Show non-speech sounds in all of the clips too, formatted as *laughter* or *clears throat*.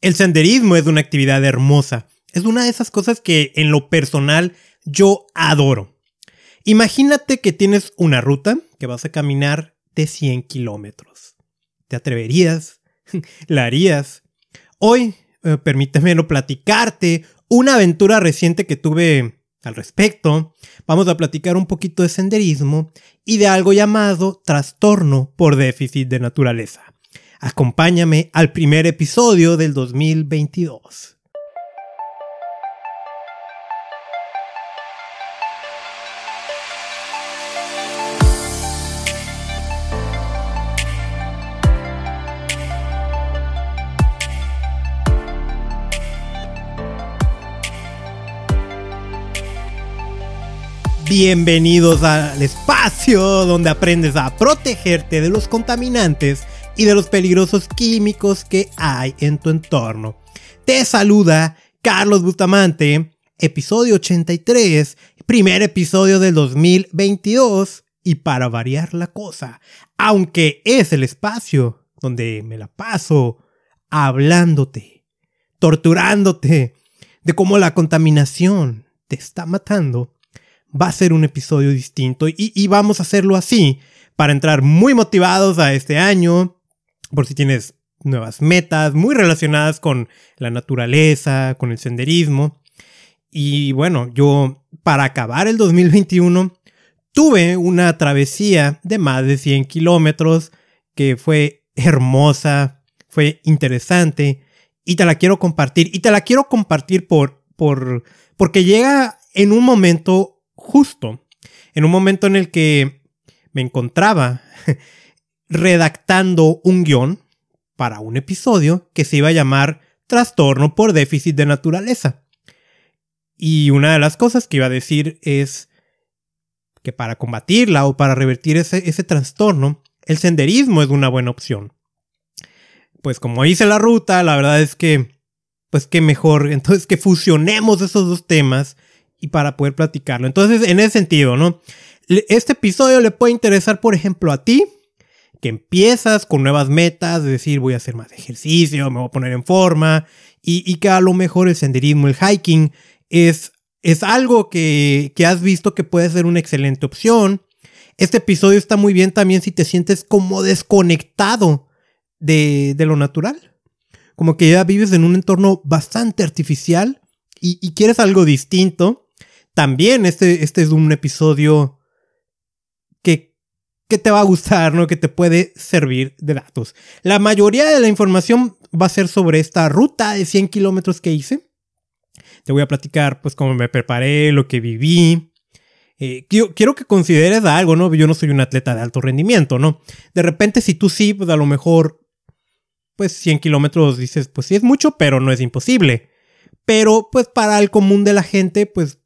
El senderismo es una actividad hermosa. Es una de esas cosas que en lo personal yo adoro. Imagínate que tienes una ruta que vas a caminar de 100 kilómetros. ¿Te atreverías? *laughs* ¿La harías? Hoy, eh, platicarte una aventura reciente que tuve al respecto. Vamos a platicar un poquito de senderismo y de algo llamado trastorno por déficit de naturaleza. Acompáñame al primer episodio del 2022. Bienvenidos al espacio donde aprendes a protegerte de los contaminantes y de los peligrosos químicos que hay en tu entorno. Te saluda Carlos Bustamante, episodio 83, primer episodio del 2022 y para variar la cosa, aunque es el espacio donde me la paso hablándote, torturándote de cómo la contaminación te está matando va a ser un episodio distinto y, vamos a hacerlo así para entrar muy motivados a este año, por si tienes nuevas metas muy relacionadas con la naturaleza, con el senderismo. Y bueno, yo para acabar el 2021 tuve una travesía de más de 100 kilómetros que fue hermosa, fue interesante y te la quiero compartir. Y te la quiero compartir por, por, porque llega en un momento justo en un momento en el que me encontraba *laughs* redactando un guion para un episodio que se iba a llamar Trastorno por déficit de naturaleza. Y una de las cosas que iba a decir es que para combatirla o para revertir ese, ese trastorno, el senderismo es una buena opción. Pues como hice la ruta, la verdad es que, pues qué mejor, *laughs* entonces que fusionemos esos dos temas y para poder platicarlo. Entonces, en ese sentido, ¿no? Este episodio le puede interesar, por ejemplo, a ti, que empiezas con nuevas metas, de decir, voy a hacer más ejercicio, me voy a poner en forma, y, que a lo mejor el senderismo, el hiking, es, es algo que, que has visto que puede ser una excelente opción. Este episodio está muy bien también si te sientes como desconectado de, de lo natural. Como que ya vives en un entorno bastante artificial y, y quieres algo distinto también este, este es un episodio que te va a gustar, ¿no? Que te puede servir de datos. La mayoría de la información va a ser sobre esta ruta de 100 kilómetros que hice. Te voy a platicar, pues, cómo me preparé, lo que viví. Eh, quiero, que consideres algo, ¿no? Yo no soy un atleta de alto rendimiento, ¿no? De repente, si tú sí, pues a lo mejor, pues 100 kilómetros dices, pues sí es mucho, pero no es imposible. Pero, pues para el común de la gente, pues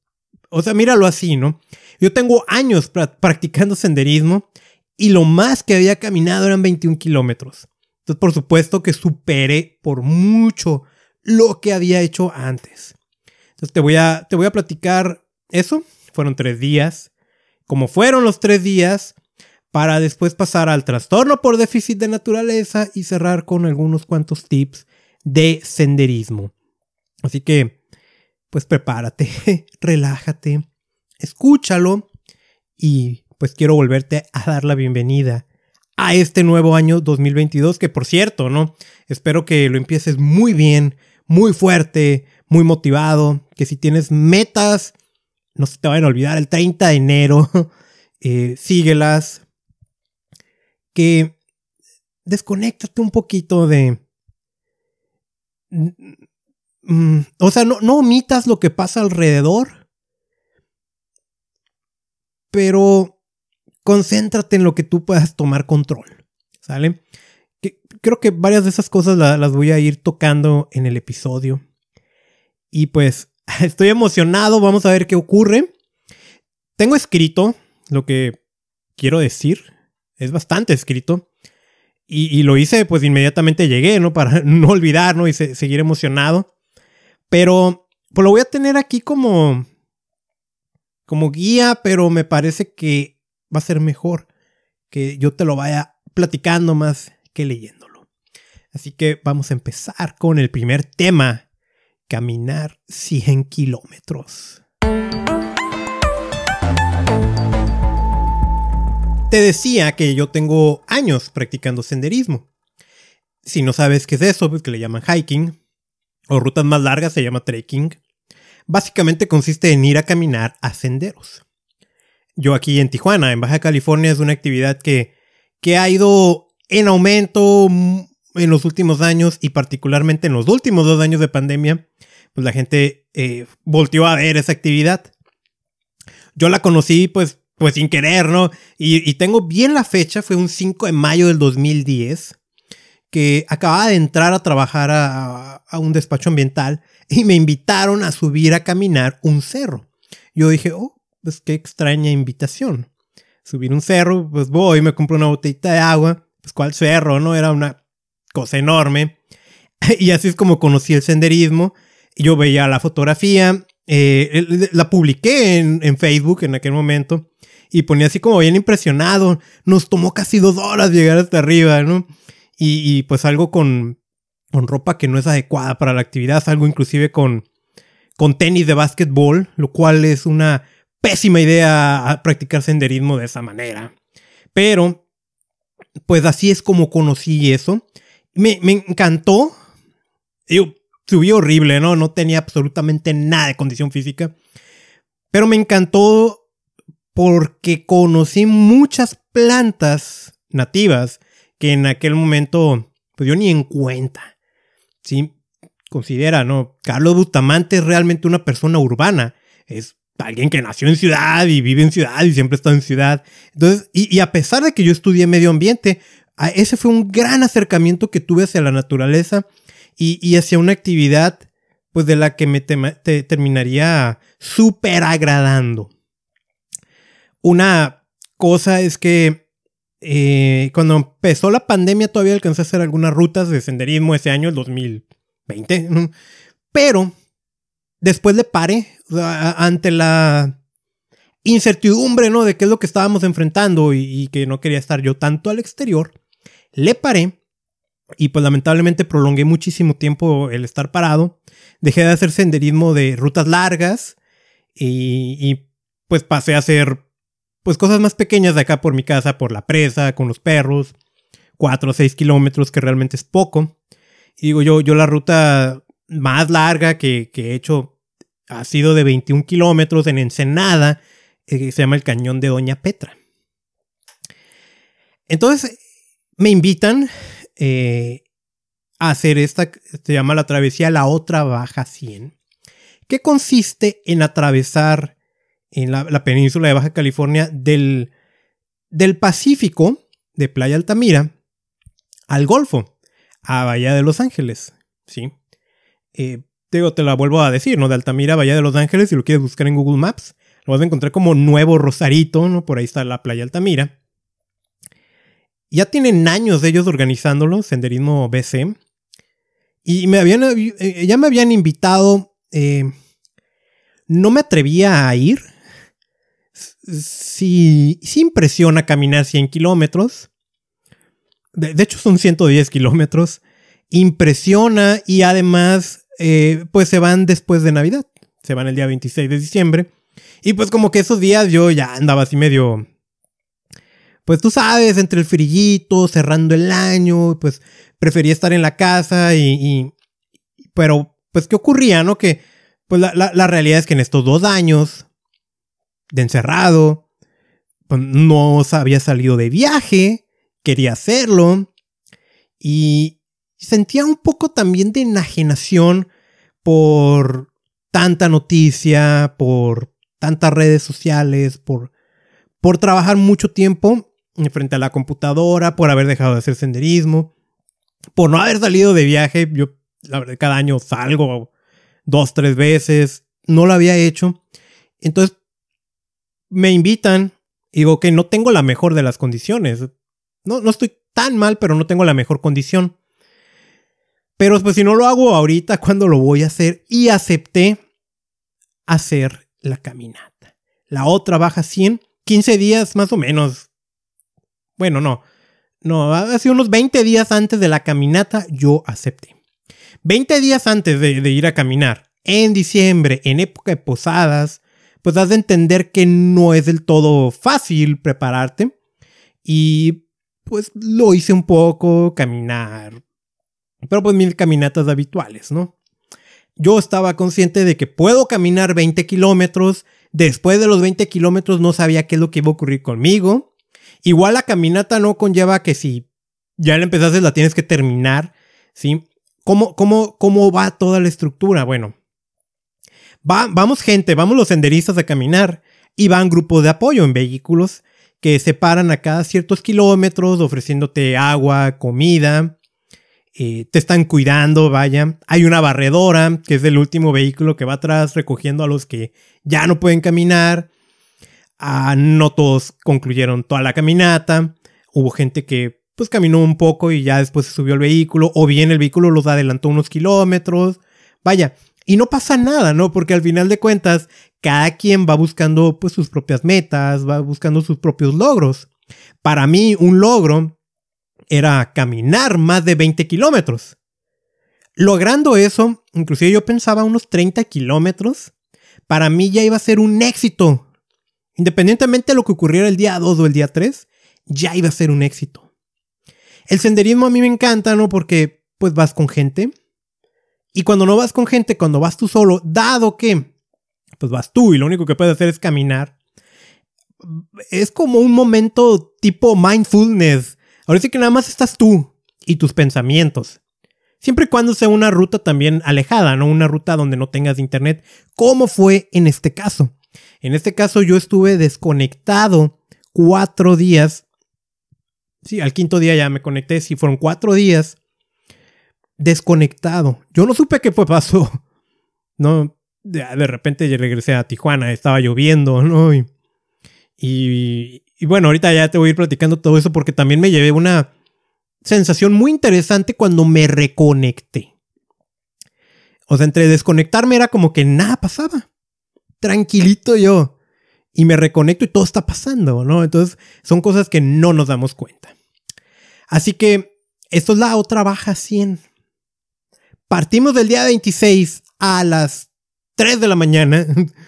o sea, míralo así, ¿no? Yo tengo años practicando senderismo y lo más que había caminado eran 21 kilómetros. Entonces, por supuesto que superé por mucho lo que había hecho antes. Entonces, te voy a, te voy a platicar eso. Fueron tres días. Como fueron los tres días, para después pasar al trastorno por déficit de naturaleza y cerrar con algunos cuantos tips de senderismo. Así que pues prepárate, *laughs* relájate, escúchalo y pues quiero volverte a dar la bienvenida a este nuevo año 2022 que por cierto, ¿no? Espero que lo empieces muy bien, muy fuerte, muy motivado, que si tienes metas, no se te vayan a olvidar el 30 de enero, *laughs* eh, síguelas, que desconéctate un poquito de Mm, o sea, no, no omitas lo que pasa alrededor, pero concéntrate en lo que tú puedas tomar control. ¿Sale? creo que varias de esas cosas las voy a ir tocando en el episodio. Y pues *laughs* estoy emocionado, vamos a ver qué ocurre. Tengo escrito lo que quiero decir. Es bastante escrito. Y, lo hice, pues inmediatamente llegué, ¿no? *laughs* Para no olvidar, ¿no? Y seguir emocionado. Pero pues lo voy a tener aquí como, como guía, pero me parece que va a ser mejor que yo te lo vaya platicando más que leyéndolo. Así que vamos a empezar con el primer tema, caminar 100 kilómetros. Te decía que yo tengo años practicando senderismo. Si no sabes qué es eso, pues que le llaman hiking, o rutas más largas se llama trekking. Básicamente consiste en ir a caminar a senderos. Yo aquí en Tijuana, en Baja California, es una actividad que, que ha ido en aumento en los últimos años y particularmente en los últimos dos años de pandemia, pues la gente eh, volteó a ver esa actividad. Yo la conocí pues pues sin querer, ¿no? Y, tengo bien la fecha, fue un 5 de mayo del 2010, que acababa de entrar a trabajar a, un despacho ambiental y me invitaron a subir a caminar un cerro. Yo dije, oh, pues qué extraña invitación. Subir un cerro, pues voy, me compro una botellita de agua, pues cuál cerro, ¿no? Era una cosa enorme. *laughs* Y así es como conocí el senderismo. Yo veía la fotografía, eh, la publiqué en, en, Facebook en aquel momento y ponía así como bien impresionado. Nos tomó casi dos horas llegar hasta arriba, ¿no? Y, pues algo con, con ropa que no es adecuada para la actividad, algo inclusive con, con tenis de básquetbol, lo cual es una pésima idea practicar senderismo de esa manera. Pero, pues así es como conocí eso. Me, encantó. Yo subí horrible, ¿no? No tenía absolutamente nada de condición física. Pero me encantó porque conocí muchas plantas nativas que en aquel momento pues yo ni en cuenta. Sí, considera, ¿no? Carlos Bustamante es realmente una persona urbana. Es alguien que nació en ciudad y vive en ciudad y siempre está en ciudad. Entonces, y, a pesar de que yo estudié medio ambiente, ese fue un gran acercamiento que tuve hacia la naturaleza y, hacia una actividad pues de la que me terminaría súper agradando. Una cosa es que eh, cuando empezó la pandemia todavía alcancé a hacer algunas rutas de senderismo ese año, el 2020. Pero después le paré ante la incertidumbre, ¿no? De qué es lo que estábamos enfrentando y, que no quería estar yo tanto al exterior. Le paré y pues lamentablemente prolongué muchísimo tiempo el estar parado. Dejé de hacer senderismo de rutas largas y, pues pasé a hacer pues cosas más pequeñas de acá por mi casa, por la presa, con los perros, 4 o 6 kilómetros, que realmente es poco. Y digo yo, yo la ruta más larga que, he hecho ha sido de 21 kilómetros en Ensenada, eh, se llama el Cañón de Doña Petra. Entonces, me invitan eh, a hacer esta, se llama la travesía La Otra Baja 100, que consiste en atravesar en la, península de Baja California del, del Pacífico, de Playa Altamira, al Golfo, a Bahía de Los Ángeles, ¿sí? Eh, te, te la vuelvo a decir, ¿no? De Altamira Bahía de Los Ángeles, si lo quieres buscar en Google Maps, lo vas a encontrar como Nuevo Rosarito, ¿no? Por ahí está la Playa Altamira. Ya tienen años de ellos organizándolo, Senderismo BC. Y me habían, eh, ya me habían invitado. Eh, no me atrevía a ir sí, sí impresiona caminar 100 kilómetros. De, hecho, son 110 kilómetros. Impresiona y además, eh, pues se van después de Navidad. Se van el día 26 de diciembre. Y pues como que esos días yo ya andaba así medio... Pues tú sabes, entre el frillito, cerrando el año, pues prefería estar en la casa y... pero, pues, ¿qué ocurría, no? Que, pues la, la realidad es que en estos dos años de encerrado, pues, no había salido de viaje, quería hacerlo y sentía un poco también de enajenación por tanta noticia, por tantas redes sociales, por, por trabajar mucho tiempo frente a la computadora, por haber dejado de hacer senderismo, por no haber salido de viaje. Yo, la verdad, cada año salgo dos, tres veces, no lo había hecho. Entonces, me invitan y digo que no tengo la mejor de las condiciones. No, no estoy tan mal, pero no tengo la mejor condición. Pero pues si no lo hago ahorita, ¿cuándo lo voy a hacer? Y acepté hacer la caminata. La otra baja 100, 15 días más o menos. Bueno, no. No, hace unos 20 días antes de la caminata yo acepté. 20 días antes de, de ir a caminar, en diciembre, en época de posadas, pues has de entender que no es del todo fácil prepararte. Y pues lo hice un poco, caminar. Pero pues mis caminatas habituales, ¿no? Yo estaba consciente de que puedo caminar 20 kilómetros. Después de los 20 kilómetros no sabía qué es lo que iba a ocurrir conmigo. Igual la caminata no conlleva que si ya la empezaste la tienes que terminar, ¿sí? ¿Cómo, cómo, cómo va toda la estructura? Bueno, vamos gente, vamos los senderistas a caminar y van grupos de apoyo en vehículos que se paran a cada ciertos kilómetros ofreciéndote agua, comida, eh, te están cuidando, vaya. Hay una barredora, que es el último vehículo que va atrás recogiendo a los que ya no pueden caminar. Ah, no todos concluyeron toda la caminata. Hubo gente que pues caminó un poco y ya después se subió al vehículo, o bien el vehículo los adelantó unos kilómetros. Vaya, y no pasa nada, ¿no? Porque al final de cuentas, cada quien va buscando pues sus propias metas, va buscando sus propios logros. Para mí, un logro era caminar más de 20 kilómetros. Logrando eso, inclusive yo pensaba unos 30 kilómetros, para mí ya iba a ser un éxito. Independientemente de lo que ocurriera el día 2 o el día 3, ya iba a ser un éxito. El senderismo a mí me encanta, ¿no? Porque pues vas con gente, y cuando no vas con gente, cuando vas tú solo, dado que pues vas tú y lo único que puedes hacer es caminar, es como un momento tipo mindfulness. Ahora sí que nada más estás tú y tus pensamientos. Siempre y cuando sea una ruta también alejada, no una ruta donde no tengas internet, como fue en este caso. En este caso yo estuve desconectado cuatro días. Sí, al quinto día ya me conecté, sí, fueron cuatro días desconectado. Yo no supe qué fue pasó. No, de, repente regresé a Tijuana, estaba lloviendo, ¿no? Y, y, bueno, ahorita ya te voy a ir platicando todo eso porque también me llevé una sensación muy interesante cuando me reconecté. O sea, entre desconectarme era como que nada pasaba. Tranquilito yo. Y me reconecto y todo está pasando, ¿no? Entonces son cosas que no nos damos cuenta. Así que esto es la otra baja 100. Partimos del día 26 a las 3 de la mañana, *laughs*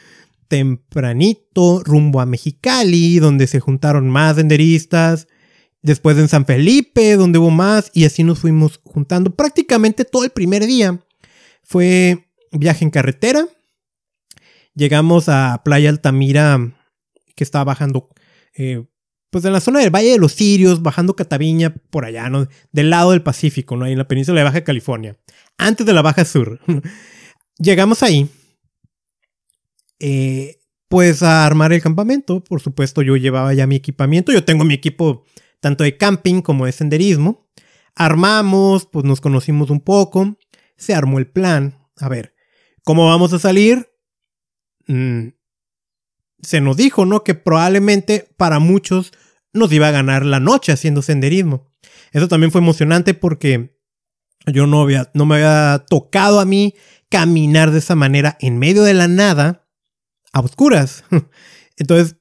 tempranito, rumbo a Mexicali, donde se juntaron más senderistas. Después en San Felipe, donde hubo más, y así nos fuimos juntando. Prácticamente todo el primer día fue viaje en carretera. Llegamos a Playa Altamira, que estaba bajando eh, pues en la zona del Valle de los Sirios, bajando Cataviña, por allá, ¿no? Del lado del Pacífico, ¿no? Ahí en la península de Baja California. Antes de la Baja Sur. *laughs* Llegamos ahí. Eh, pues a armar el campamento. Por supuesto, yo llevaba ya mi equipamiento. Yo tengo mi equipo tanto de camping como de senderismo. Armamos, pues nos conocimos un poco. Se armó el plan. A ver, ¿cómo vamos a salir? Mm, se nos dijo, ¿no? Que probablemente para muchos nos iba a ganar la noche haciendo senderismo. Eso también fue emocionante porque yo no, había, no me había tocado a mí caminar de esa manera en medio de la nada a oscuras. *laughs* Entonces,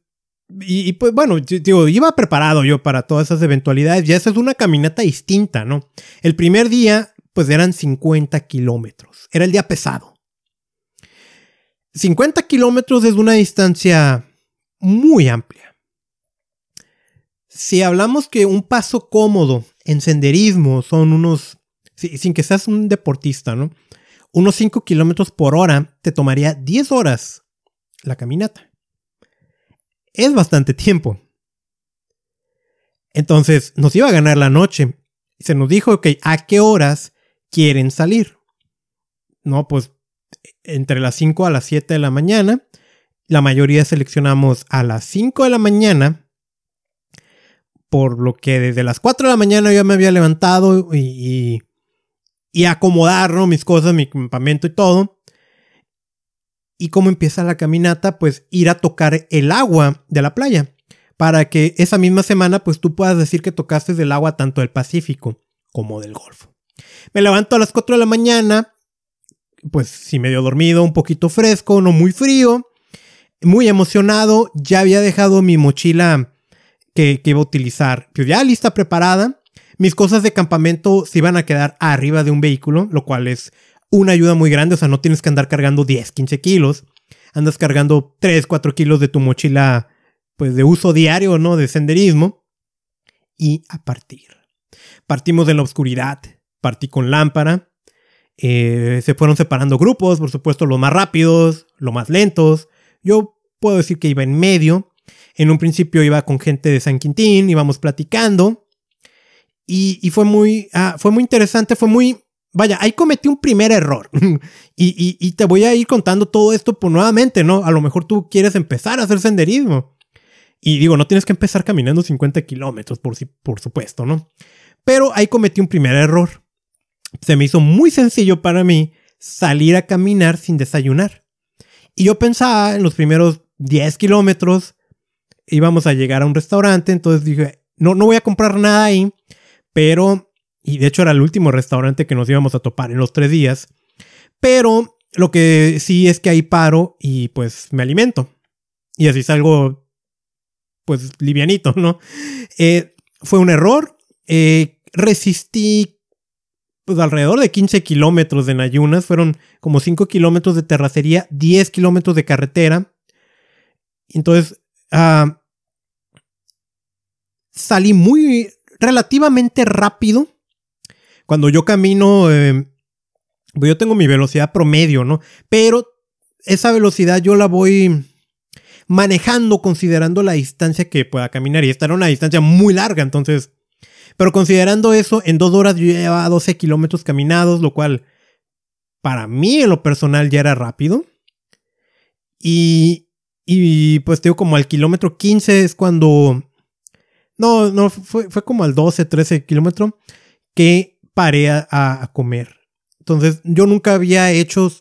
y, pues bueno, digo, iba preparado yo para todas esas eventualidades. Ya esa es una caminata distinta, ¿no? El primer día, pues eran 50 kilómetros. Era el día pesado. 50 kilómetros es una distancia muy amplia. Si hablamos que un paso cómodo en senderismo son unos, sin que seas un deportista, ¿no? Unos 5 kilómetros por hora te tomaría 10 horas la caminata. Es bastante tiempo. Entonces nos iba a ganar la noche. Se nos dijo que a qué horas quieren salir. No, pues entre las 5 a las 7 de la mañana. La mayoría seleccionamos a las 5 de la mañana por lo que desde las 4 de la mañana yo me había levantado y, y, acomodar mis cosas, mi campamento y todo. Y como empieza la caminata, pues ir a tocar el agua de la playa. Para que esa misma semana, pues tú puedas decir que tocaste del agua tanto del Pacífico como del Golfo. Me levanto a las 4 de la mañana, pues sí medio dormido, un poquito fresco, no muy frío, muy emocionado. Ya había dejado mi mochila que, iba a utilizar, pues ya lista, preparada. Mis cosas de campamento se iban a quedar arriba de un vehículo, lo cual es una ayuda muy grande, o sea, no tienes que andar cargando 10, 15 kilos, andas cargando 3, 4 kilos de tu mochila, pues de uso diario, ¿no? De senderismo. Y a partir. Partimos de la oscuridad, partí con lámpara, eh, se fueron separando grupos, por supuesto, los más rápidos, los más lentos. Yo puedo decir que iba en medio. En un principio iba con gente de San Quintín, íbamos platicando. Y, fue, muy, ah, fue muy interesante, fue muy... Vaya, ahí cometí un primer error. *laughs* y, te voy a ir contando todo esto nuevamente, ¿no? A lo mejor tú quieres empezar a hacer senderismo. Y digo, no tienes que empezar caminando 50 kilómetros, por, por supuesto, ¿no? Pero ahí cometí un primer error. Se me hizo muy sencillo para mí salir a caminar sin desayunar. Y yo pensaba en los primeros 10 kilómetros íbamos a llegar a un restaurante, entonces dije, no, no voy a comprar nada ahí, pero, y de hecho era el último restaurante que nos íbamos a topar en los tres días, pero lo que sí es que ahí paro y pues me alimento. Y así salgo, pues livianito, ¿no? Eh, fue un error, eh, resistí pues alrededor de 15 kilómetros de Nayunas, fueron como 5 kilómetros de terracería, 10 kilómetros de carretera. Entonces, ah, salí muy relativamente rápido. Cuando yo camino, em, pues yo tengo mi velocidad promedio, ¿no? Pero esa velocidad yo la voy manejando considerando la distancia que pueda caminar. Y esta era una distancia muy larga, entonces pero considerando eso, en dos horas yo llevaba 12 kilómetros caminados, lo cual para mí en lo personal ya era rápido. Y, y pues digo, como al kilómetro 15 es cuando... No, no, fue, fue como al 12, 13 kilómetros que paré a, comer. Entonces yo nunca había hecho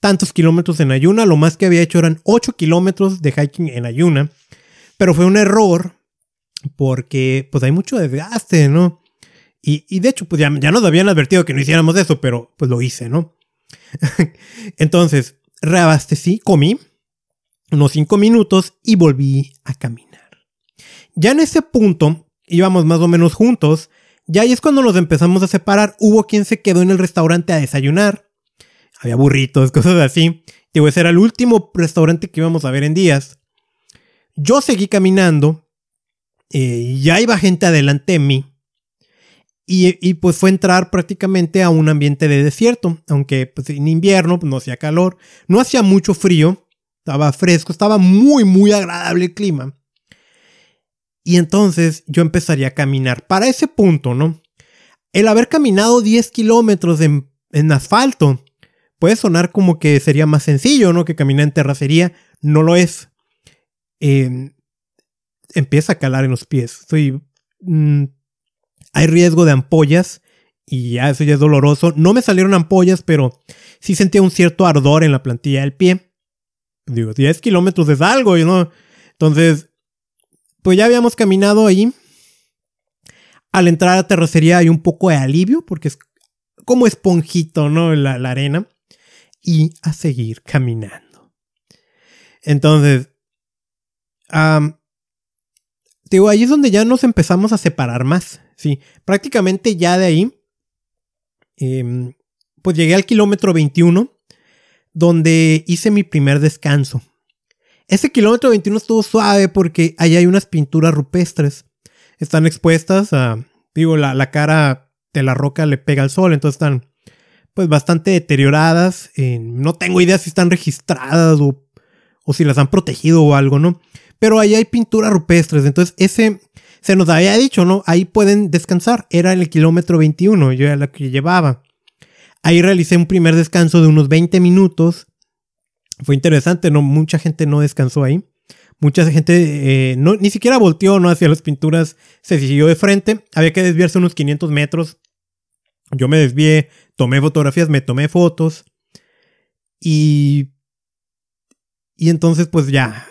tantos kilómetros en ayuna. Lo más que había hecho eran 8 kilómetros de hiking en ayuna. Pero fue un error porque pues hay mucho desgaste, ¿no? Y, de hecho, pues ya, nos habían advertido que no hiciéramos eso, pero pues lo hice, ¿no? *laughs* Entonces, reabastecí, comí unos cinco minutos y volví a caminar. Ya en ese punto, íbamos más o menos juntos, ya ahí es cuando nos empezamos a separar. Hubo quien se quedó en el restaurante a desayunar. Había burritos, *laughs* cosas así. Digo, ese era el último restaurante que íbamos a ver en días. Yo seguí caminando eh, ya iba gente adelante de mí. Y, pues fue entrar prácticamente a un ambiente de desierto, aunque pues, en invierno pues, no hacía calor, no hacía mucho frío, estaba fresco, estaba muy, muy agradable el clima. Y entonces yo empezaría a caminar. Para ese punto, ¿no? El haber caminado 10 kilómetros en, asfalto puede sonar como que sería más sencillo, ¿no? Que caminar en terracería. No lo es. Eh, empieza a calar en los pies. Soy, mm, hay riesgo de ampollas y ya eso ya es doloroso. No me salieron ampollas, pero sí sentía un cierto ardor en la plantilla del pie. Digo, 10 kilómetros es algo. Entonces, pues ya habíamos caminado ahí. Al entrar a la terracería hay un poco de alivio porque es como esponjito, ¿no? La, la arena. Y a seguir caminando. Entonces, digo, ahí es donde ya nos empezamos a separar más. Sí, prácticamente ya de ahí, em, pues llegué al kilómetro 21, donde hice mi primer descanso. Ese kilómetro 21 estuvo suave porque ahí hay unas pinturas rupestres. Están expuestas a, digo, la, cara de la roca le pega al sol, entonces están pues bastante deterioradas. no tengo idea si están registradas o, o si las han protegido o algo, ¿no? Pero ahí hay pinturas rupestres. Entonces, ese se nos había dicho, ¿no? Ahí pueden descansar. Era el kilómetro 21, yo era la que llevaba. Ahí realicé un primer descanso de unos 20 minutos. Fue interesante, ¿no? Mucha gente no descansó ahí. Mucha gente eh, no, ni siquiera volteó ¿no? hacia las pinturas, se siguió de frente. Había que desviarse unos 500 metros. Yo me desvié, tomé fotografías, me tomé fotos. Y. Y entonces, pues ya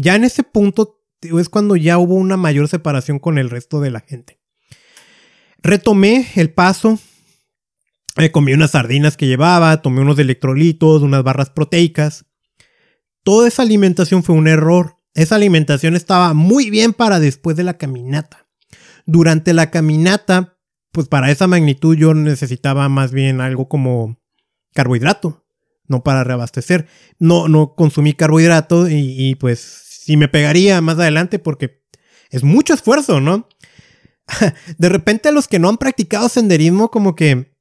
ya en ese punto es cuando ya hubo una mayor separación con el resto de la gente. Retomé el paso, me comí unas sardinas que llevaba, tomé unos electrolitos, unas barras proteicas. Toda esa alimentación fue un error. Esa alimentación estaba muy bien para después de la caminata. durante la caminata, pues para esa magnitud yo necesitaba más bien algo como carbohidrato, no para reabastecer. No, no consumí carbohidrato y, y pues sí me pegaría más adelante porque es mucho esfuerzo, ¿no? *laughs* de repente los que no han practicado senderismo como que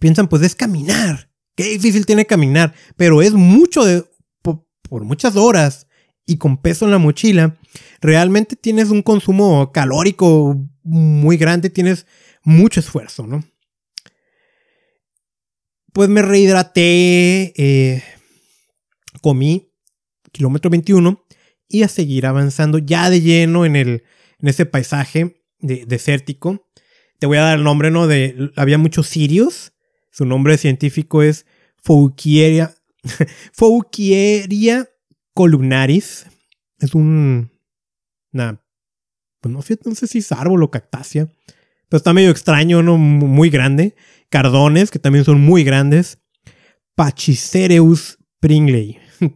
piensan, pues es caminar. Qué difícil tiene caminar, pero es mucho de, por, muchas horas y con peso en la mochila. Realmente tienes un consumo calórico muy grande, tienes mucho esfuerzo, ¿no? Pues me rehidraté, eh, comí kilómetro 21 y a seguir avanzando ya de lleno en, el, en ese paisaje desértico. Te voy a dar el nombre, ¿no? De, había muchos sirios. Su nombre científico es Fouquieria, *laughs* Fouquieria columnaris. Es un... Una, pues no, no sé si es árbol o cactácea. Pero está medio extraño, ¿no? Muy grande. Cardones, que también son muy grandes. Pachycereus pringley. *laughs*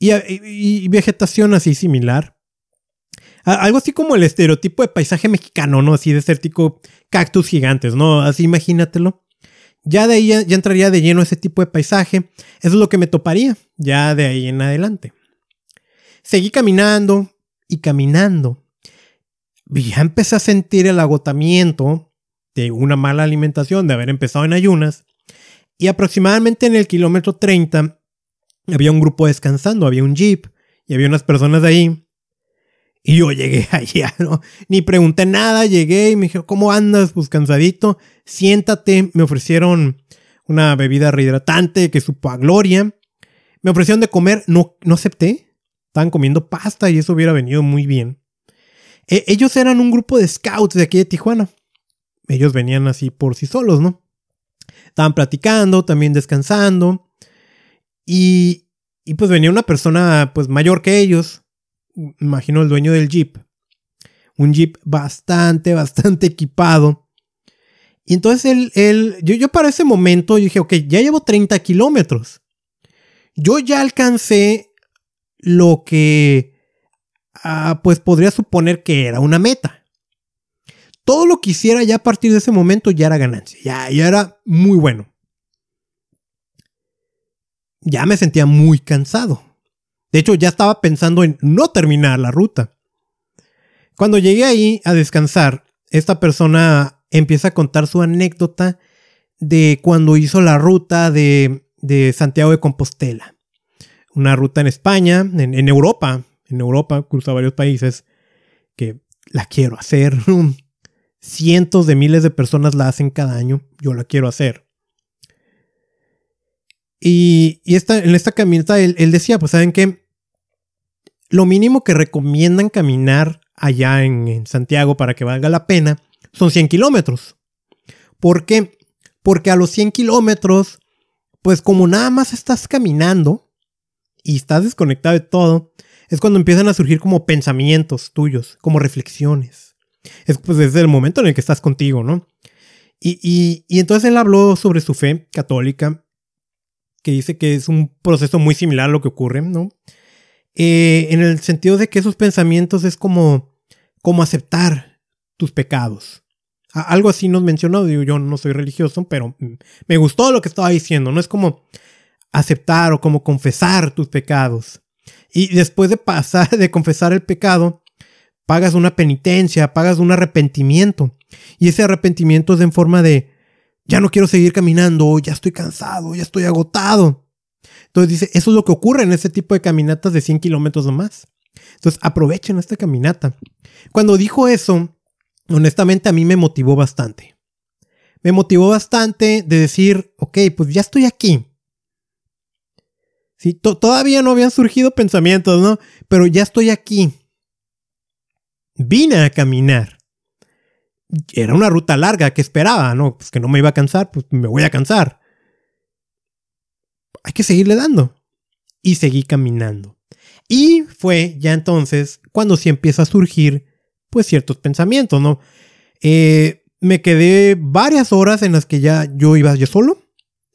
y, y, vegetación así similar. Algo así como el estereotipo de paisaje mexicano, ¿no? Así desértico, cactus gigantes, ¿no? Así imagínatelo. Ya de ahí ya, entraría de lleno ese tipo de paisaje. Eso es lo que me toparía, ya de ahí en adelante. Seguí caminando y caminando. Ya empecé a sentir el agotamiento de una mala alimentación, de haber empezado en ayunas. Y aproximadamente en el kilómetro 30 había un grupo descansando, había un jeep y había unas personas ahí y yo llegué *laughs* allá, ¿no? Ni pregunté nada, llegué y me dijeron, ¿cómo andas? Pues cansadito, siéntate. Me ofrecieron una bebida rehidratante que supo a gloria. Me ofrecieron de comer, no, no acepté. Estaban comiendo pasta y eso hubiera venido muy bien. E, ellos eran un grupo de scouts de aquí de Tijuana. Ellos venían así por sí solos, ¿no? Estaban platicando, también descansando. Y, y pues venía una persona pues mayor que ellos imagino el dueño del Jeep. Un Jeep bastante, bastante equipado. Y entonces él, él yo, yo para ese momento dije, ok, ya llevo 30 kilómetros. Yo ya alcancé lo que, ah, pues podría suponer que era una meta. Todo lo que hiciera ya a partir de ese momento ya era ganancia, ya, ya era muy bueno. Ya me sentía muy cansado. De hecho, ya estaba pensando en no terminar la ruta. Cuando llegué ahí a descansar, esta persona empieza a contar su anécdota de cuando hizo la ruta de, Santiago de Compostela. Una ruta en España, en, Europa, en Europa, cruza varios países, que la quiero hacer. *laughs* Cientos de miles de personas la hacen cada año, yo la quiero hacer. Y, en esta caminata él, decía, pues saben que lo mínimo que recomiendan caminar allá en, Santiago para que valga la pena son 100 kilómetros. ¿Por qué? Porque a los 100 kilómetros, pues como nada más estás caminando y estás desconectado de todo, es cuando empiezan a surgir como pensamientos tuyos, como reflexiones. Es pues desde el momento en el que estás contigo, ¿no? y entonces él habló sobre su fe católica que dice que es un proceso muy similar a lo que ocurre, ¿no? Eh, en el sentido de que esos pensamientos es como, como aceptar tus pecados. algo así nos mencionó, yo no soy religioso, pero me gustó lo que estaba diciendo, no es como aceptar o como confesar tus pecados. Y después de pasar, de confesar el pecado, pagas una penitencia, pagas un arrepentimiento. Y ese arrepentimiento es en forma de, ya no quiero seguir caminando, ya estoy cansado, ya estoy agotado. Entonces dice, eso es lo que ocurre en ese tipo de caminatas de 100 kilómetros o más. Entonces aprovechen esta caminata. Cuando dijo eso, honestamente a mí me motivó bastante. Me motivó bastante de decir, ok, pues ya estoy aquí. Sí, todavía no habían surgido pensamientos, ¿no? Pero ya estoy aquí. Vine a caminar era una ruta larga que esperaba, ¿no? Pues que no me iba a cansar, pues me voy a cansar. Hay que seguirle dando. Y seguí caminando. Y fue ya entonces cuando sí empieza a surgir, pues ciertos pensamientos, ¿no? Eh, me quedé varias horas en las que ya yo iba yo solo.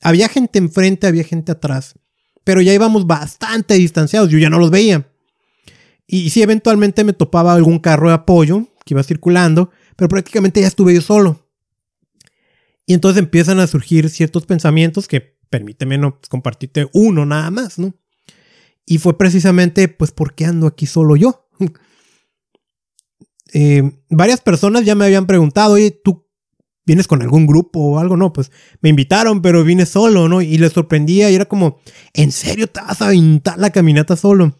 Había gente enfrente, había gente atrás. Pero ya íbamos bastante distanciados, yo ya no los veía. Y si eventualmente me topaba algún carro de apoyo, que iba circulando, pero prácticamente ya estuve yo solo. Y entonces empiezan a surgir ciertos pensamientos que, permíteme no pues, compartirte uno nada más, ¿no? Y fue precisamente, pues, ¿por qué ando aquí solo yo? *laughs* Eh, varias personas ya me habían preguntado, oye, ¿tú vienes con algún grupo o algo? No, pues me invitaron, pero vine solo, ¿no? Y les sorprendía y era como, ¿en serio te vas a aventar la caminata solo?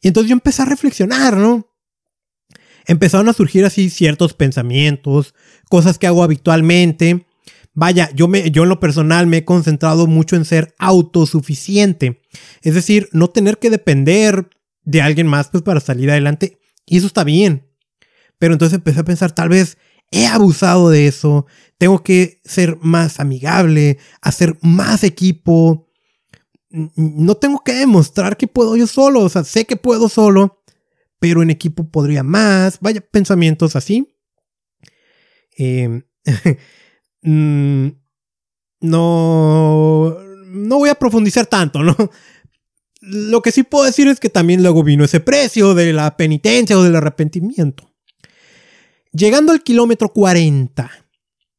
Y entonces yo empecé a reflexionar, ¿no? Empezaron a surgir así ciertos pensamientos, cosas que hago habitualmente. Vaya, yo, me, yo en lo personal me he concentrado mucho en ser autosuficiente. Es decir, no tener que depender de alguien más pues, para salir adelante. Y eso está bien. Pero entonces empecé a pensar, tal vez he abusado de eso. Tengo que ser más amigable, hacer más equipo. No tengo que demostrar que puedo yo solo. O sea, sé que puedo solo, pero en equipo podría más. Vaya, pensamientos así. Eh, *laughs* Mm, no, no voy a profundizar tanto, ¿no? Lo que sí puedo decir es que también luego vino ese precio de la penitencia o del arrepentimiento. Llegando al kilómetro 40,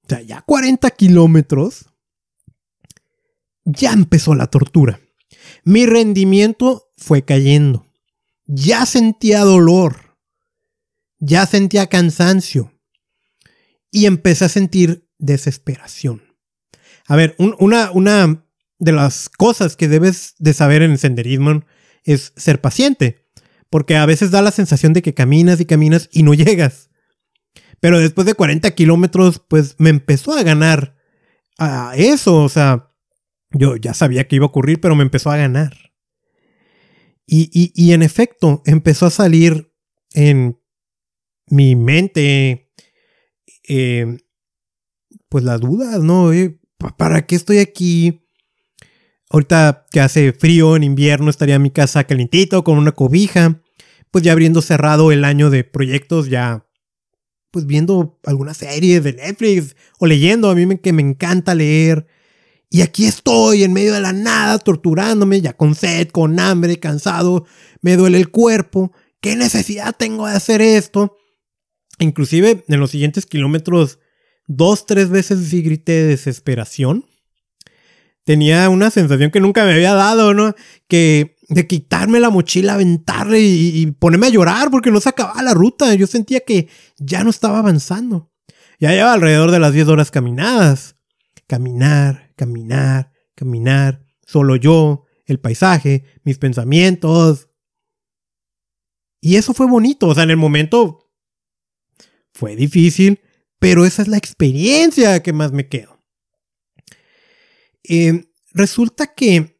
o sea, ya 40 kilómetros, ya empezó la tortura. Mi rendimiento fue cayendo. Ya sentía dolor. Ya sentía cansancio. Y empecé a sentir desesperación. A ver, una, una de las cosas que debes de saber en el senderismo es ser paciente, porque a veces da la sensación de que caminas y caminas y no *laughs* llegas. Pero después de 40 kilómetros, pues me empezó a ganar a eso, o sea, yo ya sabía que iba a ocurrir, pero me empezó a ganar. Y, y en efecto, empezó a salir en mi mente eh, pues las dudas, ¿no? ¿Para qué estoy aquí? Ahorita que hace frío en invierno estaría en mi casa calentito con una cobija. Pues ya habiendo cerrado el año de proyectos, ya pues viendo alguna serie de Netflix o leyendo. A mí que me encanta leer. Y aquí estoy en medio de la nada, torturándome, ya con sed, con hambre, cansado, me duele el cuerpo. ¿Qué necesidad tengo de hacer esto? Inclusive en los siguientes kilómetros dos, tres veces sí grité de desesperación. Tenía una sensación que nunca me había dado, ¿no? Que de quitarme la mochila, aventarle y, ponerme a llorar porque no se acababa la ruta. Yo sentía que ya no estaba avanzando. Ya llevaba alrededor de las 10 horas caminadas. Caminar, caminar, caminar. Solo yo, el paisaje, mis pensamientos. Y eso fue bonito. O sea, en el momento fue difícil, pero esa es la experiencia que más me quedo. Eh, resulta que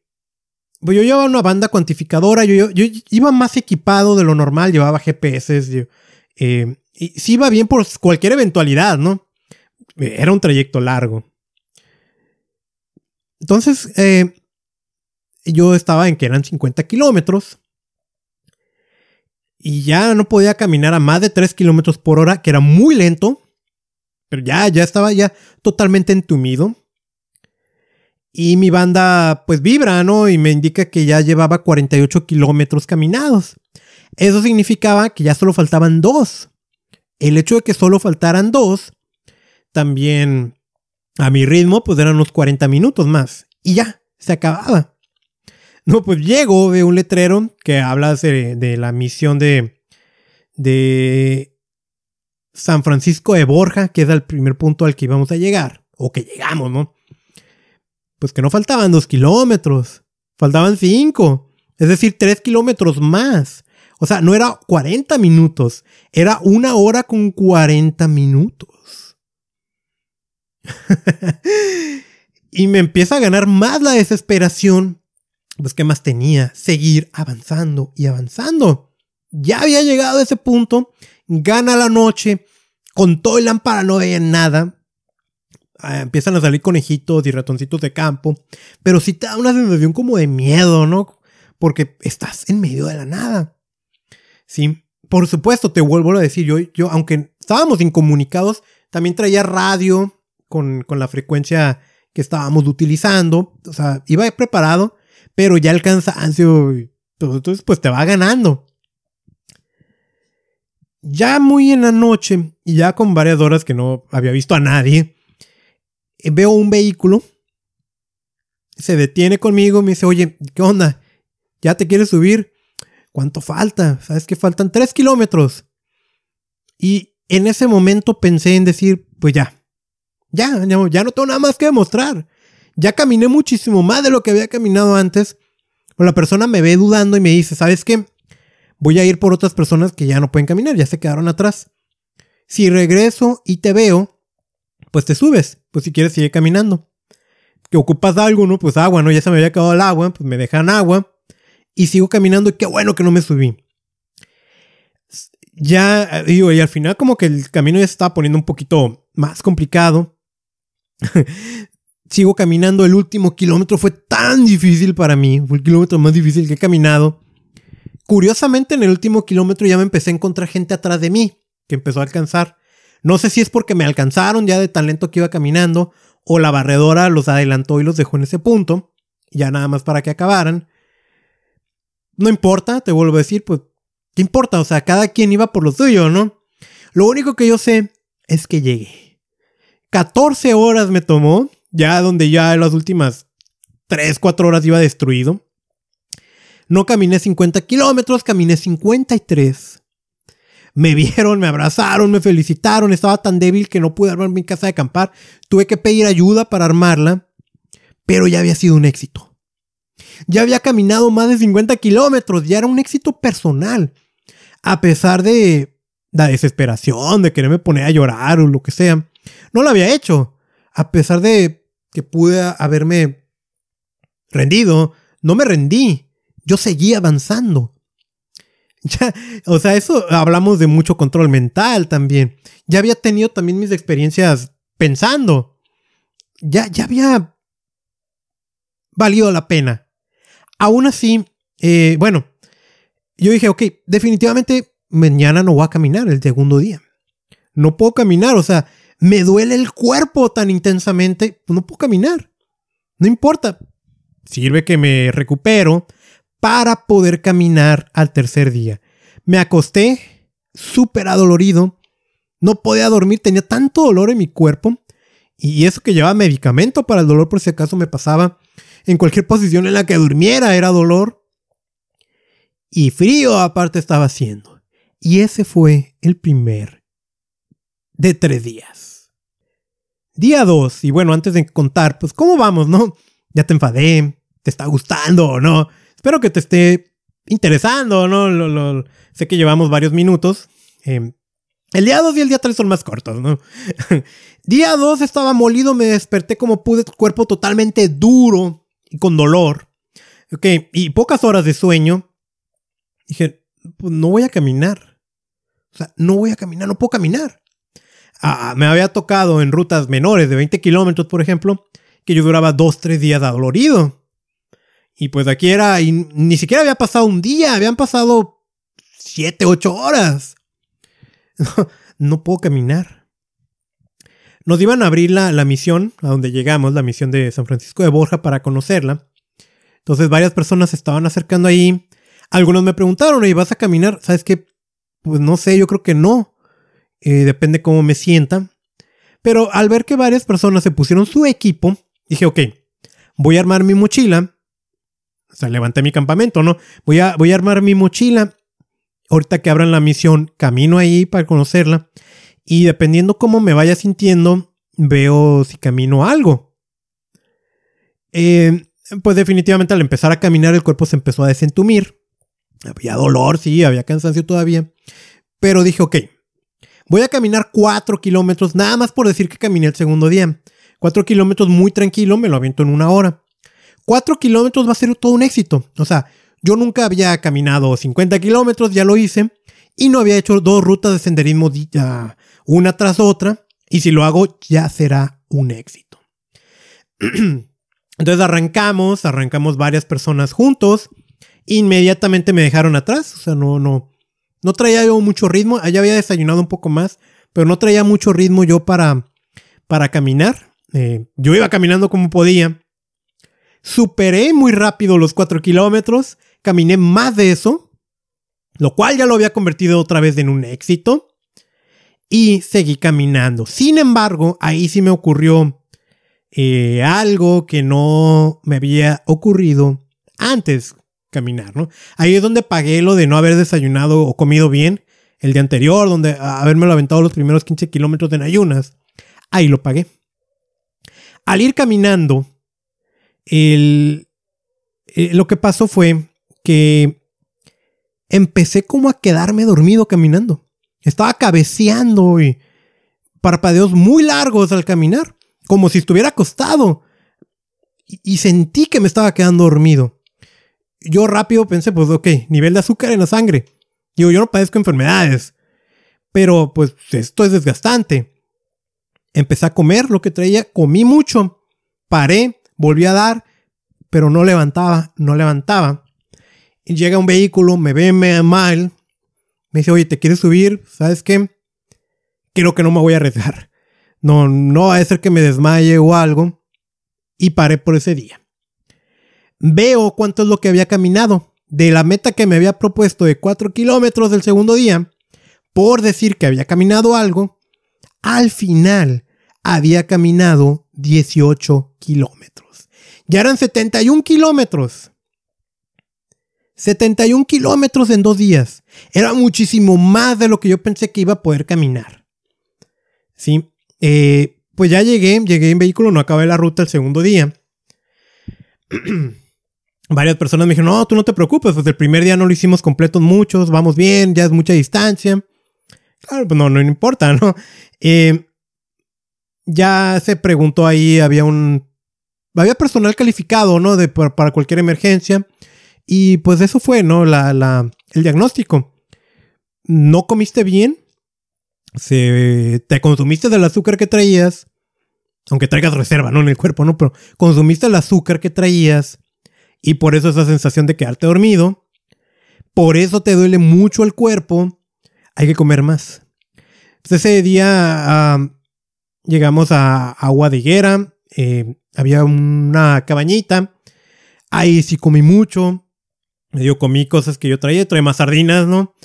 pues, yo llevaba una banda cuantificadora, yo, iba más equipado de lo normal, llevaba GPS, eh, y sí iba bien por cualquier eventualidad, ¿no? Era un trayecto largo. Entonces, eh, yo estaba en que eran 50 kilómetros. Y ya no podía caminar a más de 3 kilómetros por hora, que era muy lento. Pero ya, ya estaba ya totalmente entumido. Y mi banda pues vibra, ¿no? Y me indica que ya llevaba 48 kilómetros caminados. Eso significaba que ya solo faltaban dos. El hecho de que solo faltaran dos, también a mi ritmo, pues eran unos 40 minutos más. Y ya, se acababa. No, pues llego, de un letrero que habla de, de la misión de, de San Francisco de Borja, que es el primer punto al que íbamos a llegar, o que llegamos, ¿no? Pues que no faltaban dos kilómetros, faltaban cinco, es decir, tres kilómetros más. O sea, no era 40 minutos, era una hora con 40 minutos. *laughs* y me empieza a ganar más la desesperación. Pues, ¿qué más tenía? Seguir avanzando y avanzando. Ya había llegado a ese punto gana la noche, con todo el lámpara no veía nada. Ah, empiezan a salir conejitos y ratoncitos de campo, pero sí te da una sensación como de miedo, ¿no? Porque estás en medio de la nada. Sí, por supuesto, te vuelvo a decir, yo, yo aunque estábamos incomunicados, también traía radio con, con la frecuencia que estábamos utilizando, o sea, iba preparado, pero ya el cansancio, entonces pues te va ganando. ya muy en la noche y ya con varias horas que no había visto a nadie, eh, veo un vehículo, se detiene conmigo, me dice, oye, ¿qué onda? ¿Ya te quieres subir? ¿Cuánto falta? ¿Sabes que faltan tres kilómetros? Y en ese momento pensé en decir, pues ya, ya, ya no tengo nada más que demostrar. Ya caminé muchísimo más de lo que había caminado antes. Pero la persona me ve dudando y me dice, ¿sabes qué? Voy a ir por otras personas que ya no pueden caminar, ya se quedaron atrás. Si regreso y te veo, pues te subes. Pues si quieres, sigue caminando. Que ocupas algo, ¿no? Pues agua, ¿no? Ya se me había acabado el agua, pues me dejan agua. Y sigo caminando y qué bueno que no me subí. Ya, digo, y al final como que el camino ya se estaba poniendo un poquito más complicado. *laughs* Sigo caminando, el último kilómetro fue tan difícil para mí, fue el kilómetro más difícil que he caminado. Curiosamente, en el último kilómetro ya me empecé a encontrar gente atrás de mí, que empezó a alcanzar. No sé si es porque me alcanzaron ya de tan lento que iba caminando, o la barredora los adelantó y los dejó en ese punto, ya nada más para que acabaran. No importa, te vuelvo a decir, pues, ¿qué importa? O sea, cada quien iba por lo suyo, ¿no? Lo único que yo sé es que llegué. 14 horas me tomó, ya donde ya en las últimas 3, 4 horas iba destruido. No caminé 50 kilómetros, caminé 53. Me vieron, me abrazaron, me felicitaron. Estaba tan débil que no pude armar mi casa de acampar. Tuve que pedir ayuda para armarla, pero ya había sido un éxito. Ya había caminado más de 50 kilómetros, ya era un éxito personal. A pesar de la desesperación, de quererme poner a llorar o lo que sea, no lo había hecho. A pesar de que pude haberme rendido, no me rendí yo seguí avanzando. *laughs* Ya, o sea, eso hablamos de mucho control mental también. Ya había tenido también mis experiencias pensando. Ya, ya había valido la pena. Aún así, eh, bueno, yo dije, ok, definitivamente mañana no voy a caminar el segundo día. No puedo caminar, o sea, me duele el cuerpo tan intensamente, no puedo caminar. No importa. Sirve que me recupero, para poder caminar al tercer día. Me acosté súper adolorido, no podía dormir, tenía tanto dolor en mi cuerpo y eso que llevaba medicamento para el dolor por si acaso me pasaba. En cualquier posición en la que durmiera era dolor. Y frío aparte estaba haciendo. Y ese fue el primer de tres días. Día dos, y bueno, antes de contar, pues, ¿cómo vamos, no? Ya te enfadé, te está gustando o no. Espero que te esté interesando, ¿no? sé que llevamos varios minutos. Em, el día 2 y el día 3 son más cortos, ¿no? *laughs* día 2 estaba molido, me desperté como pude, cuerpo totalmente duro y con dolor. Ok, y pocas horas de sueño. Dije, pues no voy a caminar. O sea, no voy a caminar, no puedo caminar. Me había tocado en rutas menores de 20 kilómetros, por ejemplo, que yo duraba 2-3 días adolorido. Y pues aquí era, y ni siquiera había pasado un día, habían pasado siete, ocho horas. *laughs* No, puedo caminar. Nos iban a abrir la, la, misión, a donde llegamos, la misión de San Francisco de Borja para conocerla. Entonces varias personas se estaban acercando ahí. Algunos me preguntaron, ¿y vas a caminar? ¿Sabes qué? Pues no sé, yo creo que no. Eh, depende cómo me sienta. Pero al ver que varias personas se pusieron su equipo, dije, ok, voy a armar mi mochila o sea, levanté mi campamento, ¿no? Voy a, voy a armar mi mochila. Ahorita que abran la misión, camino ahí para conocerla. Y dependiendo cómo me vaya sintiendo, veo si camino algo. Eh, pues definitivamente al empezar a caminar el cuerpo se empezó a desentumir. Había dolor, sí, había cansancio todavía. Pero dije, ok, voy a caminar 4 kilómetros, nada más por decir que caminé el segundo día. 4 kilómetros muy tranquilo, me lo aviento en una hora. 4 kilómetros va a ser todo un éxito. O sea, yo nunca había caminado 50 kilómetros, ya lo hice, y no había hecho dos rutas de senderismo una tras otra, y si lo hago ya será un éxito. *clears throat* Entonces arrancamos, arrancamos varias personas juntos, inmediatamente me dejaron atrás, o sea, no, no, no traía yo mucho ritmo, allá había desayunado un poco más, pero no traía mucho ritmo yo para, para caminar. Eh, yo iba caminando como podía, Superé muy rápido los 4 kilómetros, caminé más de eso. lo cual ya lo había convertido otra vez en un éxito. Y seguí caminando. Sin embargo, ahí sí me ocurrió eh, algo que no me había ocurrido antes caminar, ¿no? Ahí es donde pagué lo de no haber desayunado o comido bien el día anterior, donde haberme aventado los primeros 15 kilómetros en ayunas. Ahí lo pagué. Al ir caminando, el, eh, lo que pasó fue que empecé como a quedarme dormido caminando. Estaba cabeceando y parpadeos muy largos al caminar, como si estuviera acostado. Y, sentí que me estaba quedando dormido. Yo rápido pensé, pues ok, nivel de azúcar en la sangre. Digo, yo no padezco enfermedades. Pero pues esto es desgastante. Empecé a comer lo que traía, comí mucho, paré, volví a dar, pero no levantaba, no levantaba. Llega un vehículo, me ve mal, me dice, oye, ¿te quieres subir? ¿Sabes qué? Creo que no me voy a arriesgar. No, no va a ser que me desmaye o algo. Y paré por ese día. Veo cuánto es lo que había caminado. De la meta que me había propuesto de 4 kilómetros del segundo día, por decir que había caminado algo, al final había caminado 18 kilómetros. Ya eran 71 kilómetros. 71 kilómetros en dos días. Era muchísimo más de lo que yo pensé que iba a poder caminar. Sí. Eh, pues ya llegué, llegué en vehículo, no acabé la ruta el segundo día. *clears throat* Varias personas me dijeron, no, tú no te preocupes, pues el primer día no lo hicimos completos muchos, vamos bien, ya es mucha distancia. Claro, pues no, no importa, ¿no? Eh, ya se preguntó ahí, había un... Había personal calificado, ¿no? De, para cualquier emergencia. Y pues eso fue, ¿no? La, la, el diagnóstico. No comiste bien. Se, te consumiste del azúcar que traías. Aunque traigas reserva, ¿no? En el cuerpo, ¿no? Pero consumiste el azúcar que traías. Y por eso esa sensación de quedarte dormido. Por eso te duele mucho el cuerpo. Hay que comer más. Ese día llegamos a Agua de Higuera. Eh, había una cabañita. Ahí sí comí mucho. Yo comí cosas que yo traía, traía más sardinas, ¿no?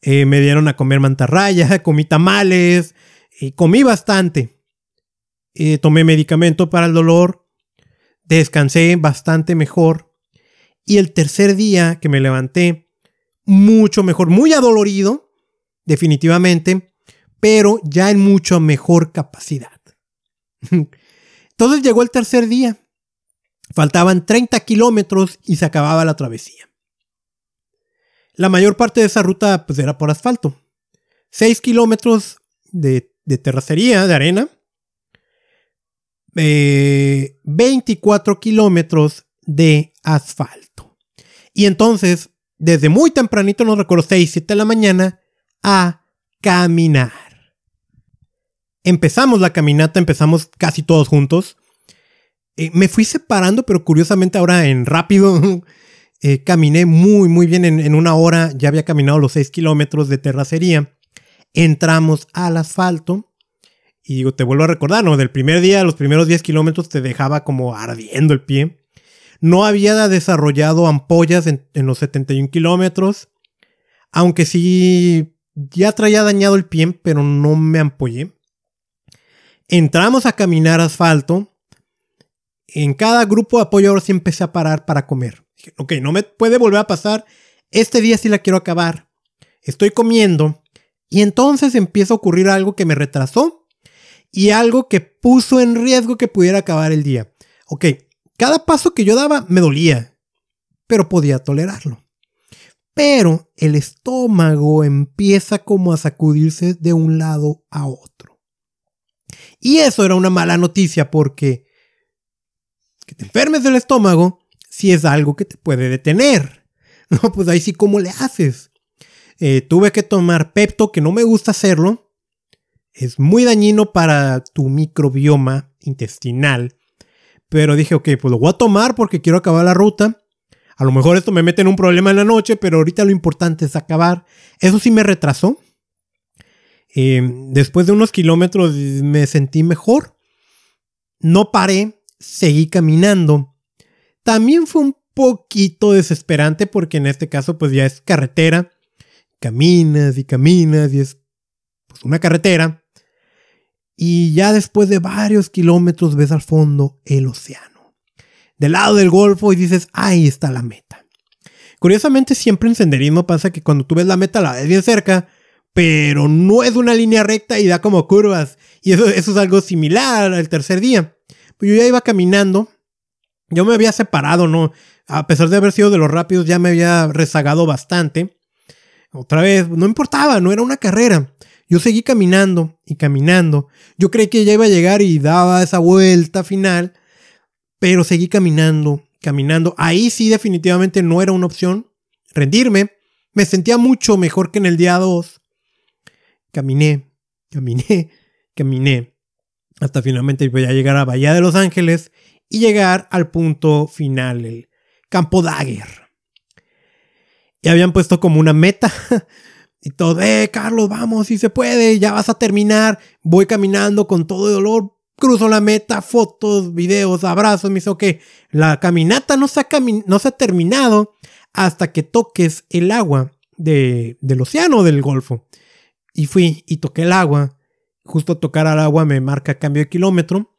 Eh, me dieron a comer mantarraya, *laughs* comí tamales, y comí bastante. Eh, tomé medicamento para el dolor, descansé bastante mejor. Y el tercer día que me levanté, mucho mejor, muy adolorido, definitivamente, pero ya en mucho mejor capacidad. *laughs* Entonces llegó el tercer día. Faltaban 30 kilómetros y se acababa la travesía. La mayor parte de esa ruta pues, era por asfalto. 6 kilómetros de, terracería, de arena. 24 eh, kilómetros de asfalto. Y entonces, desde muy tempranito, no recuerdo, 6, 7 de la mañana, a caminar. Empezamos la caminata, empezamos casi todos juntos. Eh, me fui separando, pero curiosamente ahora en rápido *laughs* Eh, caminé muy, muy bien. En, una hora ya había caminado los 6 kilómetros de terracería. Entramos al asfalto. Y digo, te vuelvo a recordar, ¿no? Del primer día, los primeros 10 kilómetros te dejaba como ardiendo el pie. No había desarrollado ampollas en, en los 71 kilómetros. Aunque sí, ya traía dañado el pie, pero no me ampollé. Entramos a caminar asfalto. En cada grupo de apoyo ahora sí empecé a parar para comer ok, no me puede volver a pasar. Este día sí la quiero acabar. Estoy comiendo. Y entonces empieza a ocurrir algo que me retrasó y algo que puso en riesgo que pudiera acabar el día. Ok, cada paso que yo daba me dolía, pero podía tolerarlo. Pero el estómago empieza como a sacudirse de un lado a otro. Y eso era una mala noticia porque que te enfermes del estómago si es algo que te puede detener. *laughs* No, pues ahí sí, ¿cómo le haces? Eh, tuve que tomar Pepto, que no me gusta hacerlo. Es muy dañino para tu microbioma intestinal. Pero dije, ok, pues lo voy a tomar porque quiero acabar la ruta. A lo mejor esto me mete en un problema en la noche, pero ahorita lo importante es acabar. Eso sí me retrasó. Eh, después de unos kilómetros me sentí mejor. No paré, seguí caminando. También fue un poquito desesperante porque en este caso pues ya es carretera caminas y caminas y es pues, una carretera. Y ya después de varios kilómetros ves al fondo el océano. Del lado del Golfo y dices, ahí está la meta. Curiosamente siempre en senderismo pasa que cuando tú ves la meta la ves bien cerca, pero no es una línea recta y da como curvas. Y eso, eso es algo similar al tercer día. Pues yo ya iba caminando, yo me había separado, ¿no? A pesar de haber sido de los rápidos, ya me había rezagado bastante. Otra vez, no importaba, no era una carrera. Yo seguí caminando y caminando. Yo creí que ya iba a llegar y daba esa vuelta final, pero seguí caminando, caminando. Ahí sí definitivamente no era una opción rendirme. Me sentía mucho mejor que en el día 2. Caminé, caminé, caminé. Hasta finalmente voy a llegar a Bahía de Los Ángeles y llegar al punto final, el Campo Dagger. Y habían puesto como una meta. *laughs* Y todo, eh, Carlos, vamos, si se puede, ya vas a terminar. Voy caminando con todo el dolor, cruzo la meta, fotos, videos, abrazos. Me dice, ok, la caminata no se ha, no se ha terminado hasta que toques el agua de, del océano del Golfo. Y fui y toqué el agua. Justo tocar al agua me marca cambio de kilómetro.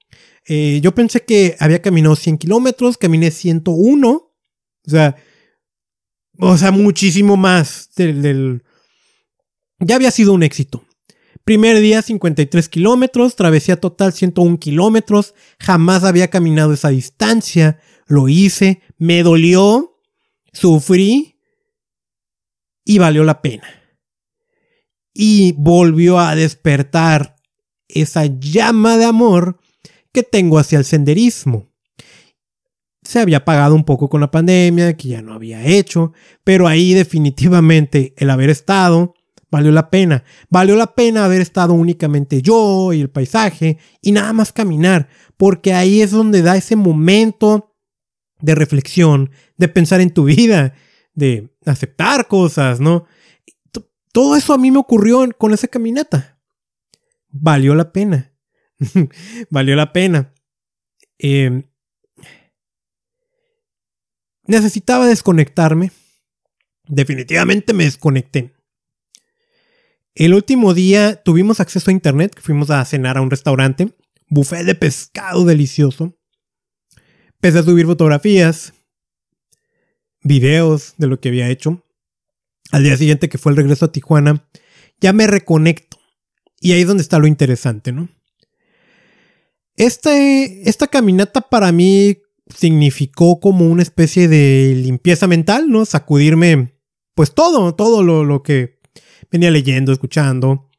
Eh, yo pensé que había caminado 100 kilómetros, caminé 101. O sea, o sea, muchísimo más del, Ya había sido un éxito. Primer día 53 kilómetros, travesía total 101 kilómetros. Jamás había caminado esa distancia. Lo hice, me dolió, sufrí y valió la pena y volvió a despertar esa llama de amor que tengo hacia el senderismo. Se había apagado un poco con la pandemia, que ya no había hecho, pero ahí definitivamente el haber estado valió la pena. Valió la pena haber estado únicamente yo y el paisaje y nada más caminar, porque ahí es donde da ese momento de reflexión, de pensar en tu vida, de aceptar cosas, ¿no? Todo eso a mí me ocurrió con esa caminata. Valió la pena. *laughs* Valió la pena. Em, necesitaba desconectarme. Definitivamente me desconecté. El último día tuvimos acceso a internet, fuimos a cenar a un restaurante, buffet de pescado delicioso. Empecé a subir fotografías, videos de lo que había hecho al día siguiente que fue el regreso a Tijuana, ya me reconecto. Y ahí es donde está lo interesante, ¿no? Este, esta caminata para mí significó como una especie de limpieza mental, ¿no? Sacudirme, pues todo, todo lo, que venía leyendo, escuchando.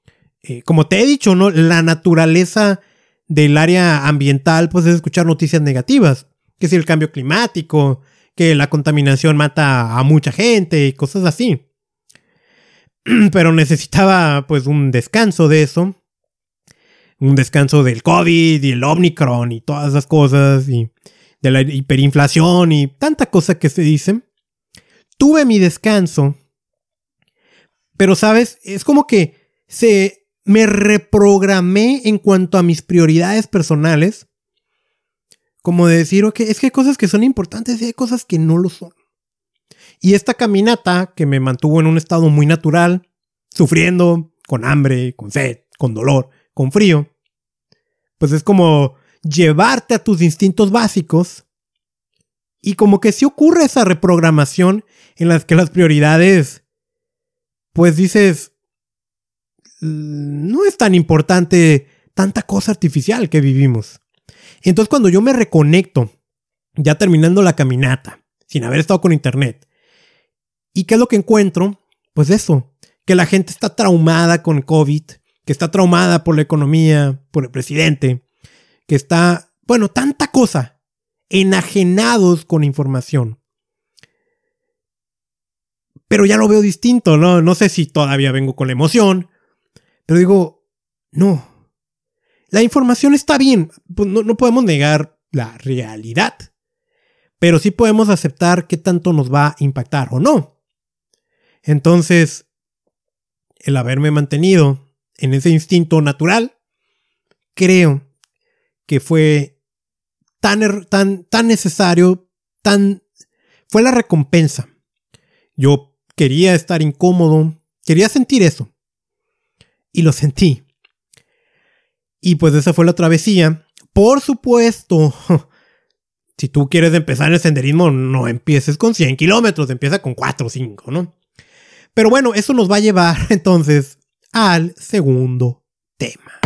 Eh, como te he dicho, ¿no? La naturaleza del área ambiental, pues es escuchar noticias negativas. Que si el cambio climático, que la contaminación mata a mucha gente y cosas así. *clears throat* pero necesitaba pues un descanso de eso. Un descanso del COVID y el Omicron y todas esas cosas y de la hiperinflación y tanta cosa que se dice. Tuve mi descanso, pero sabes, es como que se me reprogramé en cuanto a mis prioridades personales. Como de decir, ok, es que hay cosas que son importantes y hay cosas que no lo son. Y esta caminata que me mantuvo en un estado muy natural, sufriendo, con hambre, con sed, con dolor, con frío, pues es como llevarte a tus instintos básicos y como que si ocurre esa reprogramación en las que las prioridades, pues dices, no es tan importante tanta cosa artificial que vivimos. Entonces cuando yo me reconecto, ya terminando la caminata, sin haber estado con internet, ¿Y qué es lo que encuentro? Pues eso, que la gente está traumada con COVID, que está traumada por la economía, por el presidente, que está, bueno, tanta cosa, enajenados con información. Pero ya lo veo distinto, ¿no? No sé si todavía vengo con la emoción, pero digo, no. La información está bien, pues no, no podemos negar la realidad, pero sí podemos aceptar qué tanto nos va a impactar o no. Entonces, el haberme mantenido en ese instinto natural, creo que fue tan, tan, tan necesario, tan... fue la recompensa. Yo quería estar incómodo, Quería sentir eso. Y lo sentí. Y pues esa fue la travesía. Por supuesto, *laughs* si tú quieres empezar en el senderismo, no empieces con 100 kilómetros, empieza con 4 o 5, ¿no? Pero bueno, eso nos va a llevar *laughs* entonces al segundo tema.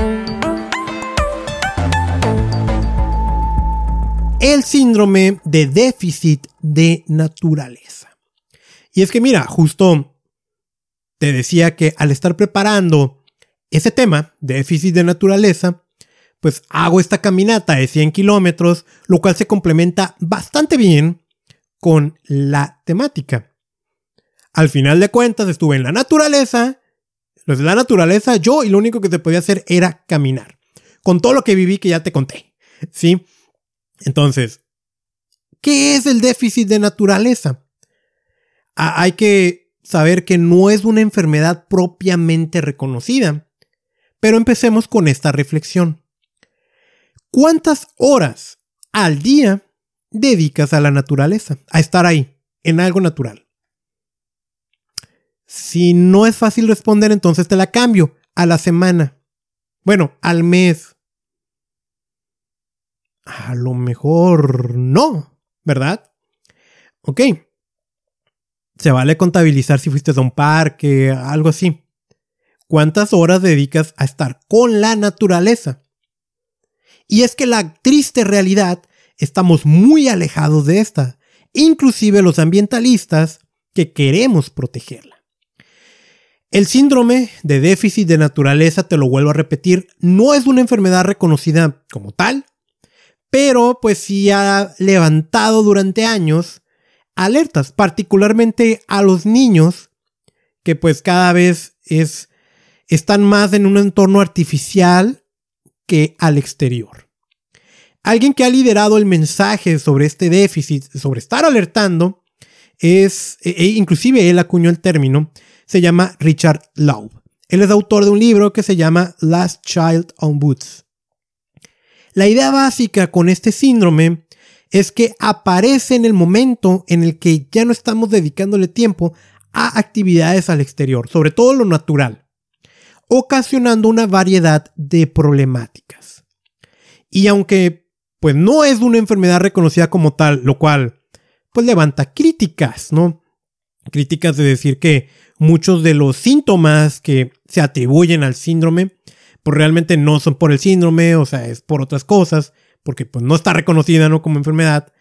El síndrome de déficit de naturaleza. Y es que mira, justo te decía que al estar preparando ese tema, déficit de naturaleza, pues hago esta caminata de 100 kilómetros, lo cual se complementa bastante bien con la temática. Al final de cuentas estuve en la naturaleza, los la naturaleza, yo y lo único que te podía hacer era caminar. Con todo lo que viví que ya te conté. ¿Sí? Entonces, ¿qué es el déficit de naturaleza? Hay que saber que no es una enfermedad propiamente reconocida. Pero empecemos con esta reflexión. ¿Cuántas horas al día dedicas a la naturaleza? A estar ahí, en algo natural. Si no es fácil responder, entonces te la cambio. A la semana. Bueno, al mes. A lo mejor no, ¿verdad? Ok. Se vale contabilizar si fuiste a un parque, algo así. ¿Cuántas horas dedicas a estar con la naturaleza? Y es que la triste realidad, estamos muy alejados de esta, inclusive los ambientalistas que queremos protegerla. El síndrome de déficit de naturaleza, te lo vuelvo a repetir, no es una enfermedad reconocida como tal, pero pues sí ha levantado durante años alertas, particularmente a los niños, que pues cada vez es, están más en un entorno artificial que al exterior. Alguien que ha liderado el mensaje sobre este déficit, sobre estar alertando, es, e, e inclusive él acuñó el término, se llama Richard Laub. Él es autor de un libro que se llama Last Child on Boots. La idea básica con este síndrome es que aparece en el momento en el que ya no estamos dedicándole tiempo a actividades al exterior, sobre todo lo natural ocasionando una variedad de problemáticas. Y aunque pues no es una enfermedad reconocida como tal, lo cual pues levanta críticas, ¿no? Críticas de decir que muchos de los síntomas que se atribuyen al síndrome pues realmente no son por el síndrome, o sea, es por otras cosas, porque pues no está reconocida, ¿no? Como enfermedad.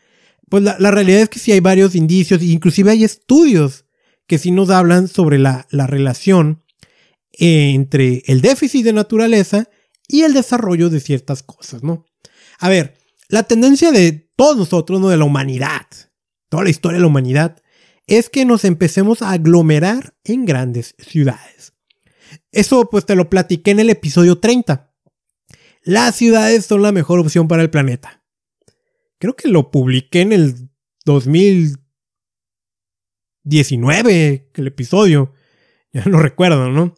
Pues la, realidad es que sí hay varios indicios, inclusive hay estudios que sí nos hablan sobre la, la relación entre el déficit de naturaleza y el desarrollo de ciertas cosas, ¿no? A ver, la tendencia de todos nosotros, ¿no? De la humanidad, toda la historia de la humanidad, es que nos empecemos a aglomerar en grandes ciudades. Eso pues te lo platiqué en el episodio 30. Las ciudades son la mejor opción para el planeta. Creo que lo publiqué en el 2019, el episodio. *laughs* Ya no recuerdo, ¿no?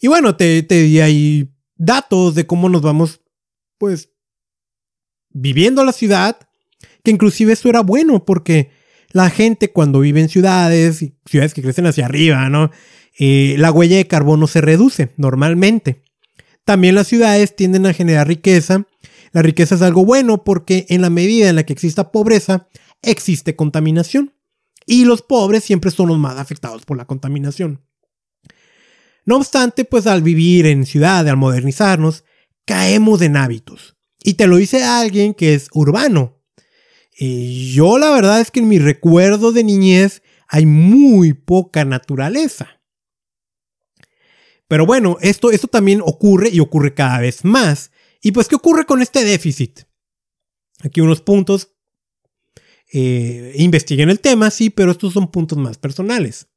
Y bueno, te, te di ahí datos de cómo nos vamos, pues, viviendo la ciudad, que inclusive eso era bueno porque la gente cuando vive en ciudades, ciudades que crecen hacia arriba, ¿no? Eh, la huella de carbono se reduce normalmente. También las ciudades tienden a generar riqueza. La riqueza es algo bueno porque en la medida en la que exista pobreza, existe contaminación. Y los pobres siempre son los más afectados por la contaminación. No obstante, pues al vivir en ciudad, al modernizarnos, caemos en hábitos. Y te lo dice alguien que es urbano. Y yo la verdad es que en mi recuerdo de niñez hay muy poca naturaleza. Pero bueno, esto, esto también ocurre y ocurre cada vez más. ¿Y pues qué ocurre con este déficit? Aquí unos puntos. Eh, investiguen el tema, sí, pero estos son puntos más personales.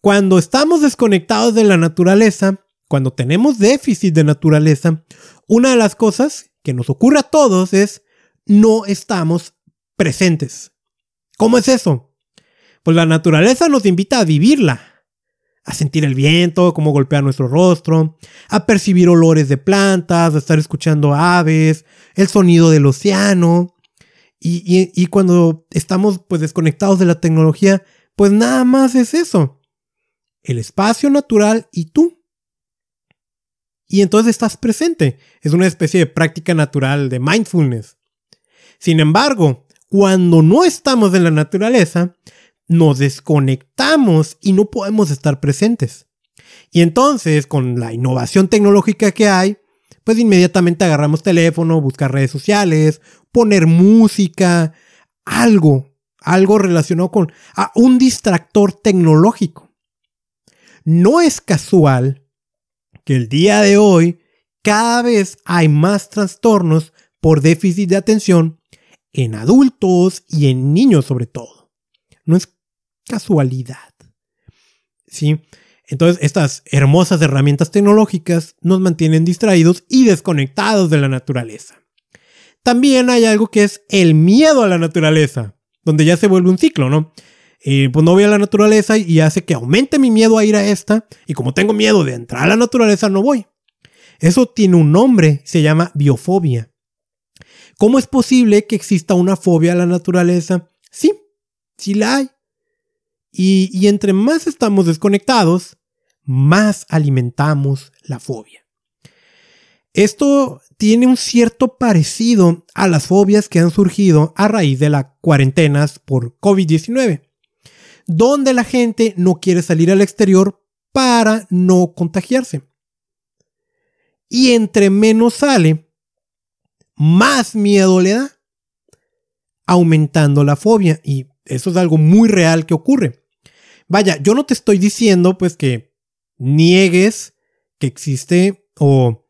Cuando estamos desconectados de la naturaleza, cuando tenemos déficit de naturaleza, una de las cosas que nos ocurre a todos es no estamos presentes. ¿Cómo es eso? Pues la naturaleza nos invita a vivirla, a sentir el viento, cómo golpea nuestro rostro, a percibir olores de plantas, a estar escuchando aves, el sonido del océano. Y, y cuando estamos pues desconectados de la tecnología, pues nada más es eso el espacio natural y tú. Y entonces estás presente. Es una especie de práctica natural de mindfulness. Sin embargo, cuando no estamos en la naturaleza, nos desconectamos y no podemos estar presentes. Y entonces, con la innovación tecnológica que hay, pues inmediatamente agarramos teléfono, buscar redes sociales, poner música, algo, algo relacionado con un distractor tecnológico. No es casual que el día de hoy cada vez hay más trastornos por déficit de atención en adultos y en niños sobre todo. No es casualidad. ¿Sí? Entonces, estas hermosas herramientas tecnológicas nos mantienen distraídos y desconectados de la naturaleza. También hay algo que es el miedo a la naturaleza, donde ya se vuelve un ciclo, ¿no? Eh, pues no voy a la naturaleza y hace que aumente mi miedo a ir a esta, y como tengo miedo de entrar a la naturaleza, no voy. Eso tiene un nombre, se llama biofobia. ¿Cómo es posible que exista una fobia a la naturaleza? Sí, sí la hay. Y, entre más estamos desconectados, más alimentamos la fobia. Esto tiene un cierto parecido a las fobias que han surgido a raíz de las cuarentenas por COVID-19, donde la gente no quiere salir al exterior para no contagiarse. Y entre menos sale, más miedo le da, aumentando la fobia. Y eso es algo muy real que ocurre. Vaya, yo no te estoy diciendo pues que niegues que existe o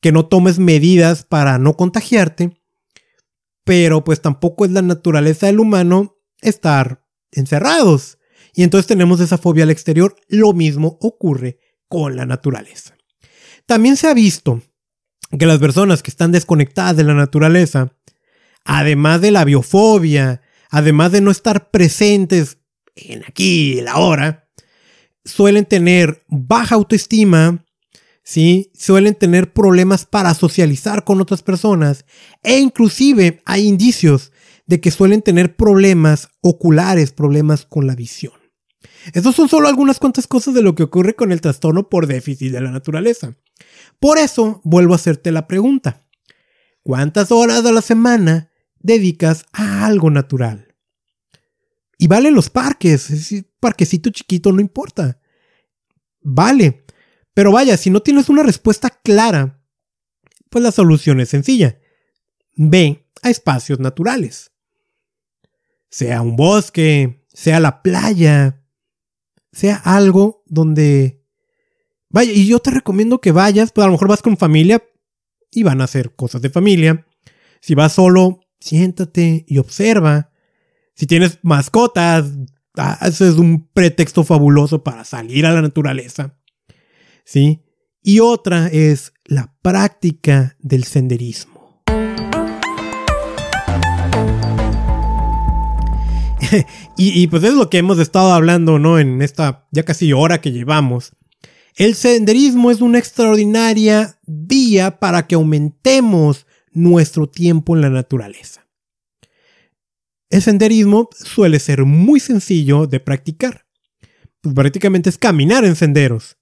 que no tomes medidas para no contagiarte, pero pues tampoco es la naturaleza del humano estar encerrados. Y entonces tenemos esa fobia al exterior. Lo mismo ocurre con la naturaleza. También se ha visto que las personas que están desconectadas de la naturaleza, además de la biofobia, además de no estar presentes en aquí, la ahora, suelen tener baja autoestima, ¿sí? Suelen tener problemas para socializar con otras personas e inclusive hay indicios de que suelen tener problemas oculares, problemas con la visión. Esas son solo algunas cuantas cosas de lo que ocurre con el trastorno por déficit de la naturaleza. Por eso vuelvo a hacerte la pregunta. ¿Cuántas horas a la semana dedicas a algo natural? Y vale los parques, es parquecito chiquito, no importa. Vale. Pero vaya, si no tienes una respuesta clara, pues la solución es sencilla. Ve a espacios naturales. Sea un bosque, sea la playa, sea algo donde... Vaya, y yo te recomiendo que vayas, pues a lo mejor vas con familia y van a hacer cosas de familia. Si vas solo, siéntate y observa si tienes mascotas, ah, eso es un pretexto fabuloso para salir a la naturaleza. ¿Sí? Y otra es la práctica del senderismo. *laughs* y, y, pues es lo que hemos estado hablando, ¿no? En esta ya casi hora que llevamos. El senderismo es una extraordinaria vía para que aumentemos nuestro tiempo en la naturaleza. El senderismo suele ser muy sencillo de practicar. Pues prácticamente es caminar en senderos.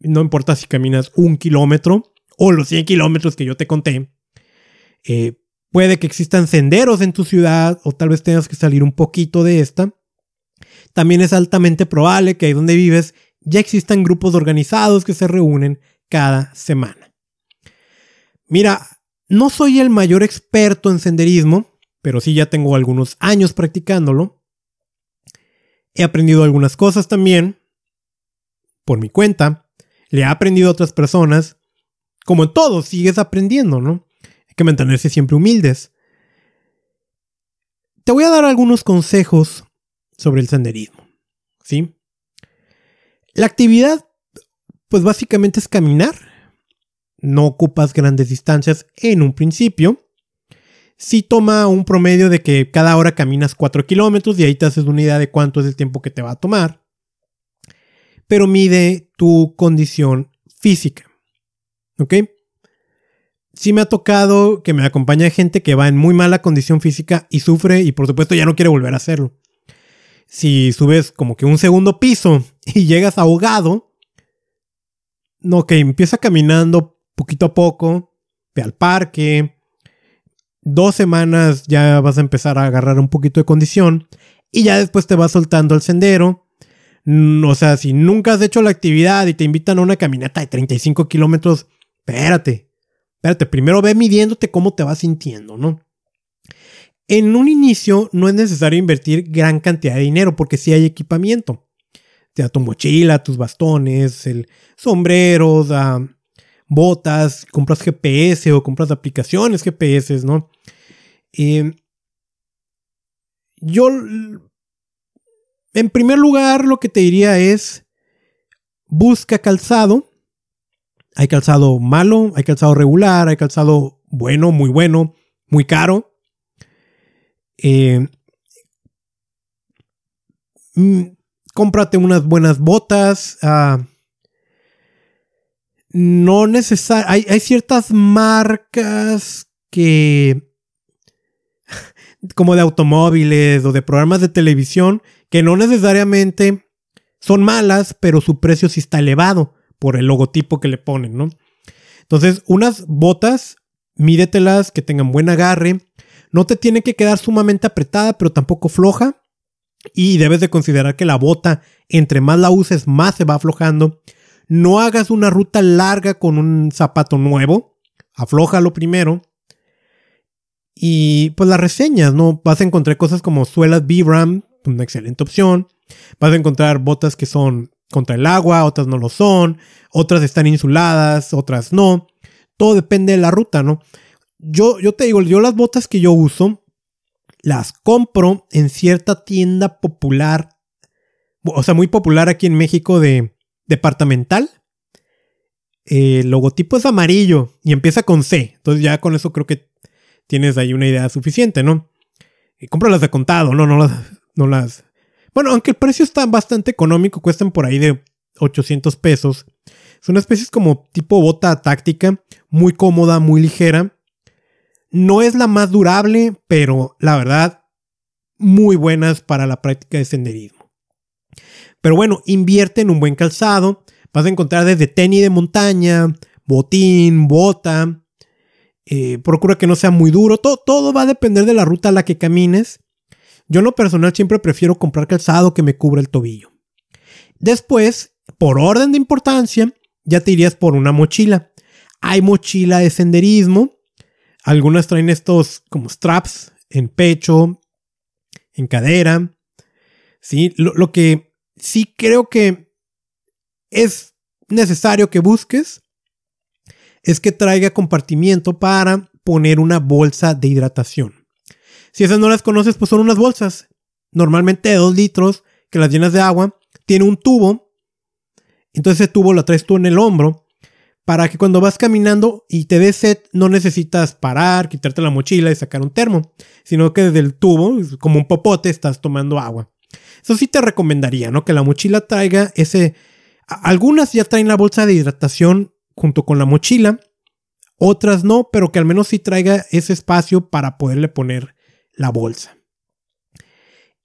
No importa si caminas un kilómetro o los 100 kilómetros que yo te conté. Eh, puede que existan senderos en tu ciudad o tal vez tengas que salir un poquito de esta. También es altamente probable que ahí donde vives ya existan grupos organizados que se reúnen cada semana. Mira, no soy el mayor experto en senderismo, pero sí ya tengo algunos años practicándolo. He aprendido algunas cosas también por mi cuenta. Le he aprendido a otras personas. Como en todo, sigues aprendiendo, ¿no? Hay que mantenerse siempre humildes. Te voy a dar algunos consejos sobre el senderismo, ¿sí? La actividad, pues básicamente es caminar. No ocupas grandes distancias en un principio si toma un promedio de que cada hora caminas 4 kilómetros y ahí te haces una idea de cuánto es el tiempo que te va a tomar. Pero mide tu condición física. ¿Ok? Sí me ha tocado que me acompañe gente que va en muy mala condición física y sufre y por supuesto ya no quiere volver a hacerlo. Si subes como que un segundo piso *laughs* y llegas ahogado, no, que empieza caminando poquito a poco, ve al parque, dos semanas ya vas a empezar a agarrar un poquito de condición y ya después te vas soltando al sendero. Mm, o sea, si nunca has hecho la actividad y te invitan a una caminata de 35 kilómetros, espérate, espérate, primero ve midiéndote cómo te vas sintiendo, ¿no? En un inicio no es necesario invertir gran cantidad de dinero porque si hay equipamiento. Te da tu mochila, tus bastones, el sombrero, botas, compras GPS o compras aplicaciones GPS, ¿no? Yo, en primer lugar, lo que te diría es, busca calzado. Hay calzado malo, hay calzado regular, hay calzado bueno, muy bueno, muy caro. Eh, mm, cómprate unas buenas botas. Ah, no necesariamente. Hay, ciertas marcas que. Como de automóviles o de programas de televisión que no necesariamente son malas, pero su precio sí está elevado por el logotipo que le ponen, ¿no? Entonces, unas botas, mídetelas que tengan buen agarre, no te tiene que quedar sumamente apretada, pero tampoco floja. Y debes de considerar que la bota, entre más la uses, más se va aflojando. No hagas una ruta larga con un zapato nuevo. Aflójalo primero. Y pues las reseñas, ¿no? Vas a encontrar cosas como suelas Vibram, una excelente opción. Vas a encontrar botas que son contra el agua, otras no lo son, otras están insuladas, otras no. Todo depende de la ruta, ¿no? yo, yo te digo, yo las botas que yo uso, las compro en cierta tienda popular, o sea, muy popular aquí en México de departamental. El logotipo es amarillo y empieza con C. Entonces ya con eso creo que tienes ahí una idea suficiente, ¿no? Y cómpralas de contado, no, no las, no las... Bueno, aunque el precio está bastante económico, cuestan por ahí de 800 pesos. Son especies como tipo bota táctica, muy cómoda, muy ligera. No es la más durable, pero la verdad, muy buenas para la práctica de senderismo. Pero bueno, invierte en un buen calzado. Vas a encontrar desde tenis de montaña, botín, bota. Eh, procura que no sea muy duro. Todo, va a depender de la ruta a la que camines. Yo en lo personal siempre prefiero comprar calzado que me cubra el tobillo. Después, por orden de importancia, ya te irías por una mochila. Hay mochila de senderismo algunas traen estos como straps en pecho, en cadera. ¿sí? Lo, que sí creo que es necesario que busques es que traiga compartimiento para poner una bolsa de hidratación. Si esas no las conoces, pues son unas bolsas, normalmente de 2 litros, que las llenas de agua, tiene un tubo, entonces ese tubo lo traes tú en el hombro para que cuando vas caminando y te des sed no necesitas parar, quitarte la mochila y sacar un termo, sino que desde el tubo, como un popote, estás tomando agua. Eso sí te recomendaría, ¿no? Que la mochila traiga ese... Algunas ya traen la bolsa de hidratación junto con la mochila, otras no, pero que al menos sí traiga ese espacio para poderle poner la bolsa.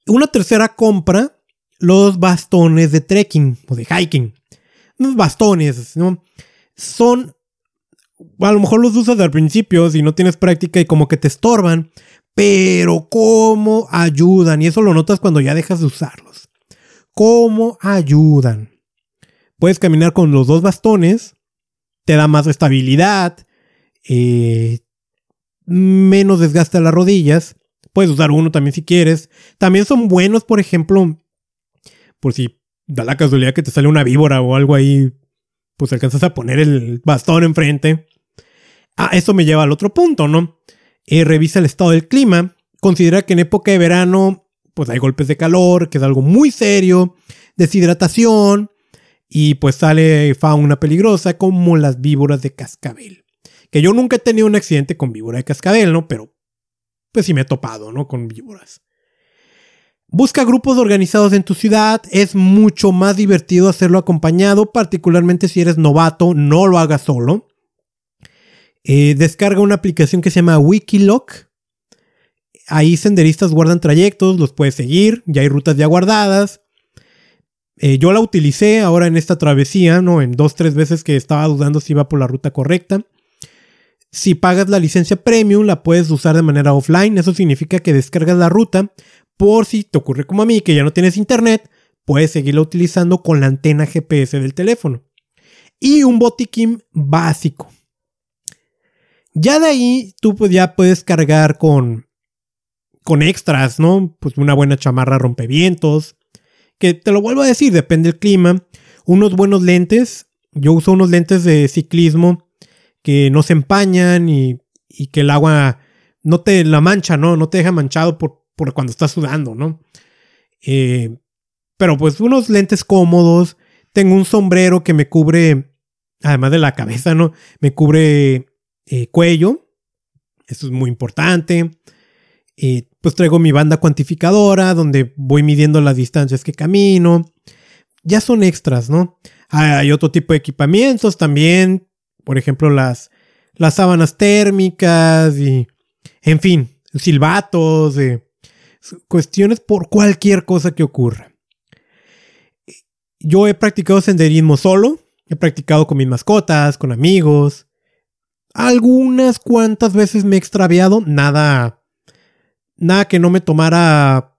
Una tercera compra, los bastones de trekking o de hiking. Los bastones, ¿no? son, a lo mejor los usas al principio si no tienes práctica y como que te estorban, pero cómo ayudan. Y eso lo notas cuando ya dejas de usarlos. ¿Cómo ayudan? Puedes caminar con los dos bastones, te da más estabilidad, eh, menos desgaste a las rodillas. Puedes usar uno también si quieres. También son buenos, por ejemplo, por si da la casualidad que te sale una víbora o algo ahí pues alcanzas a poner el bastón enfrente. Ah, eso me lleva al otro punto, ¿no? Eh, revisa el estado del clima. Considera que en época de verano, pues hay golpes de calor, que es algo muy serio, deshidratación, y pues sale fauna peligrosa como las víboras de cascabel. Que yo nunca he tenido un accidente con víbora de cascabel, ¿no? Pero pues sí me he topado, ¿no? Con víboras. Busca grupos organizados en tu ciudad, es mucho más divertido hacerlo acompañado, particularmente si eres novato, no lo hagas solo. Eh, descarga una aplicación que se llama Wikiloc. Ahí senderistas guardan trayectos, los puedes seguir, ya hay rutas ya guardadas. Eh, yo la utilicé ahora en esta travesía, ¿no? En dos, tres veces que estaba dudando si iba por la ruta correcta. Si pagas la licencia premium, la puedes usar de manera offline. Eso significa que descargas la ruta por si te ocurre como a mí, que ya no tienes internet, puedes seguirla utilizando con la antena GPS del teléfono. Y un botiquín básico. Ya de ahí tú pues ya puedes cargar con, con extras, ¿no? Pues una buena chamarra rompevientos. Que te lo vuelvo a decir, depende del clima. Unos buenos lentes. Yo uso unos lentes de ciclismo que no se empañan y, y que el agua no te la mancha, ¿no? No te deja manchado por, por cuando estás sudando, ¿no? Eh, pero pues unos lentes cómodos. Tengo un sombrero que me cubre, además de la cabeza, ¿no? Me cubre eh, cuello. Esto es muy importante. Eh, pues traigo mi banda cuantificadora donde voy midiendo las distancias que camino. Ya son extras, ¿no? Hay otro tipo de equipamientos también. Por ejemplo, las, las sábanas térmicas y, en fin, silbatos, cuestiones por cualquier cosa que ocurra. Yo he practicado senderismo solo, he practicado con mis mascotas, con amigos, algunas cuantas veces me he extraviado, nada, nada que no me tomara,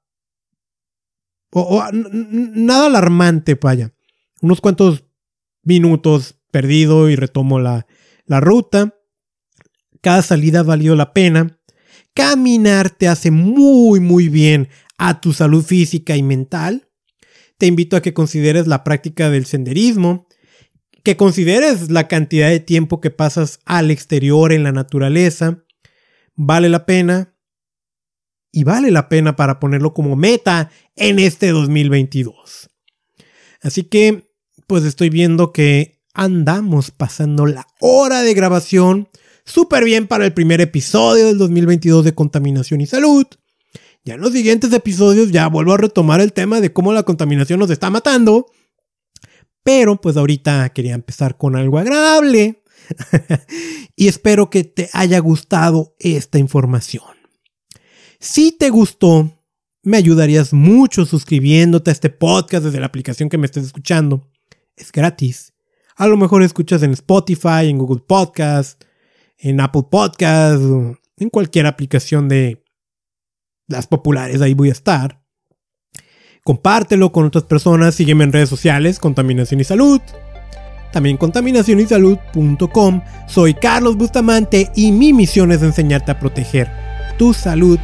o, nada alarmante, vaya. Unos cuantos minutos perdido y retomo la, la ruta. Cada salida ha valido la pena. Caminar te hace muy, muy bien a tu salud física y mental. Te invito a que consideres la práctica del senderismo que consideres la cantidad de tiempo que pasas al exterior en la naturaleza. Vale la pena. Y vale la pena para ponerlo como meta en este 2022. Así que, pues estoy viendo que andamos pasando la hora de grabación súper bien para el primer episodio del 2022 de Contaminación y Salud. Ya en los siguientes episodios ya vuelvo a retomar el tema de cómo la contaminación nos está matando pero pues ahorita quería empezar con algo agradable. *laughs* y espero que te haya gustado esta información. Si te gustó, me ayudarías mucho suscribiéndote a este podcast desde la aplicación que me estés escuchando. Es gratis. A lo mejor escuchas en Spotify, en Google Podcast, en Apple Podcast, en cualquier aplicación de las populares, ahí voy a estar compártelo con otras personas, sígueme en redes sociales, Contaminación y Salud. También contaminacionysalud.com. Soy Carlos Bustamante y mi misión es enseñarte a proteger tu salud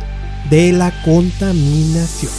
de la contaminación.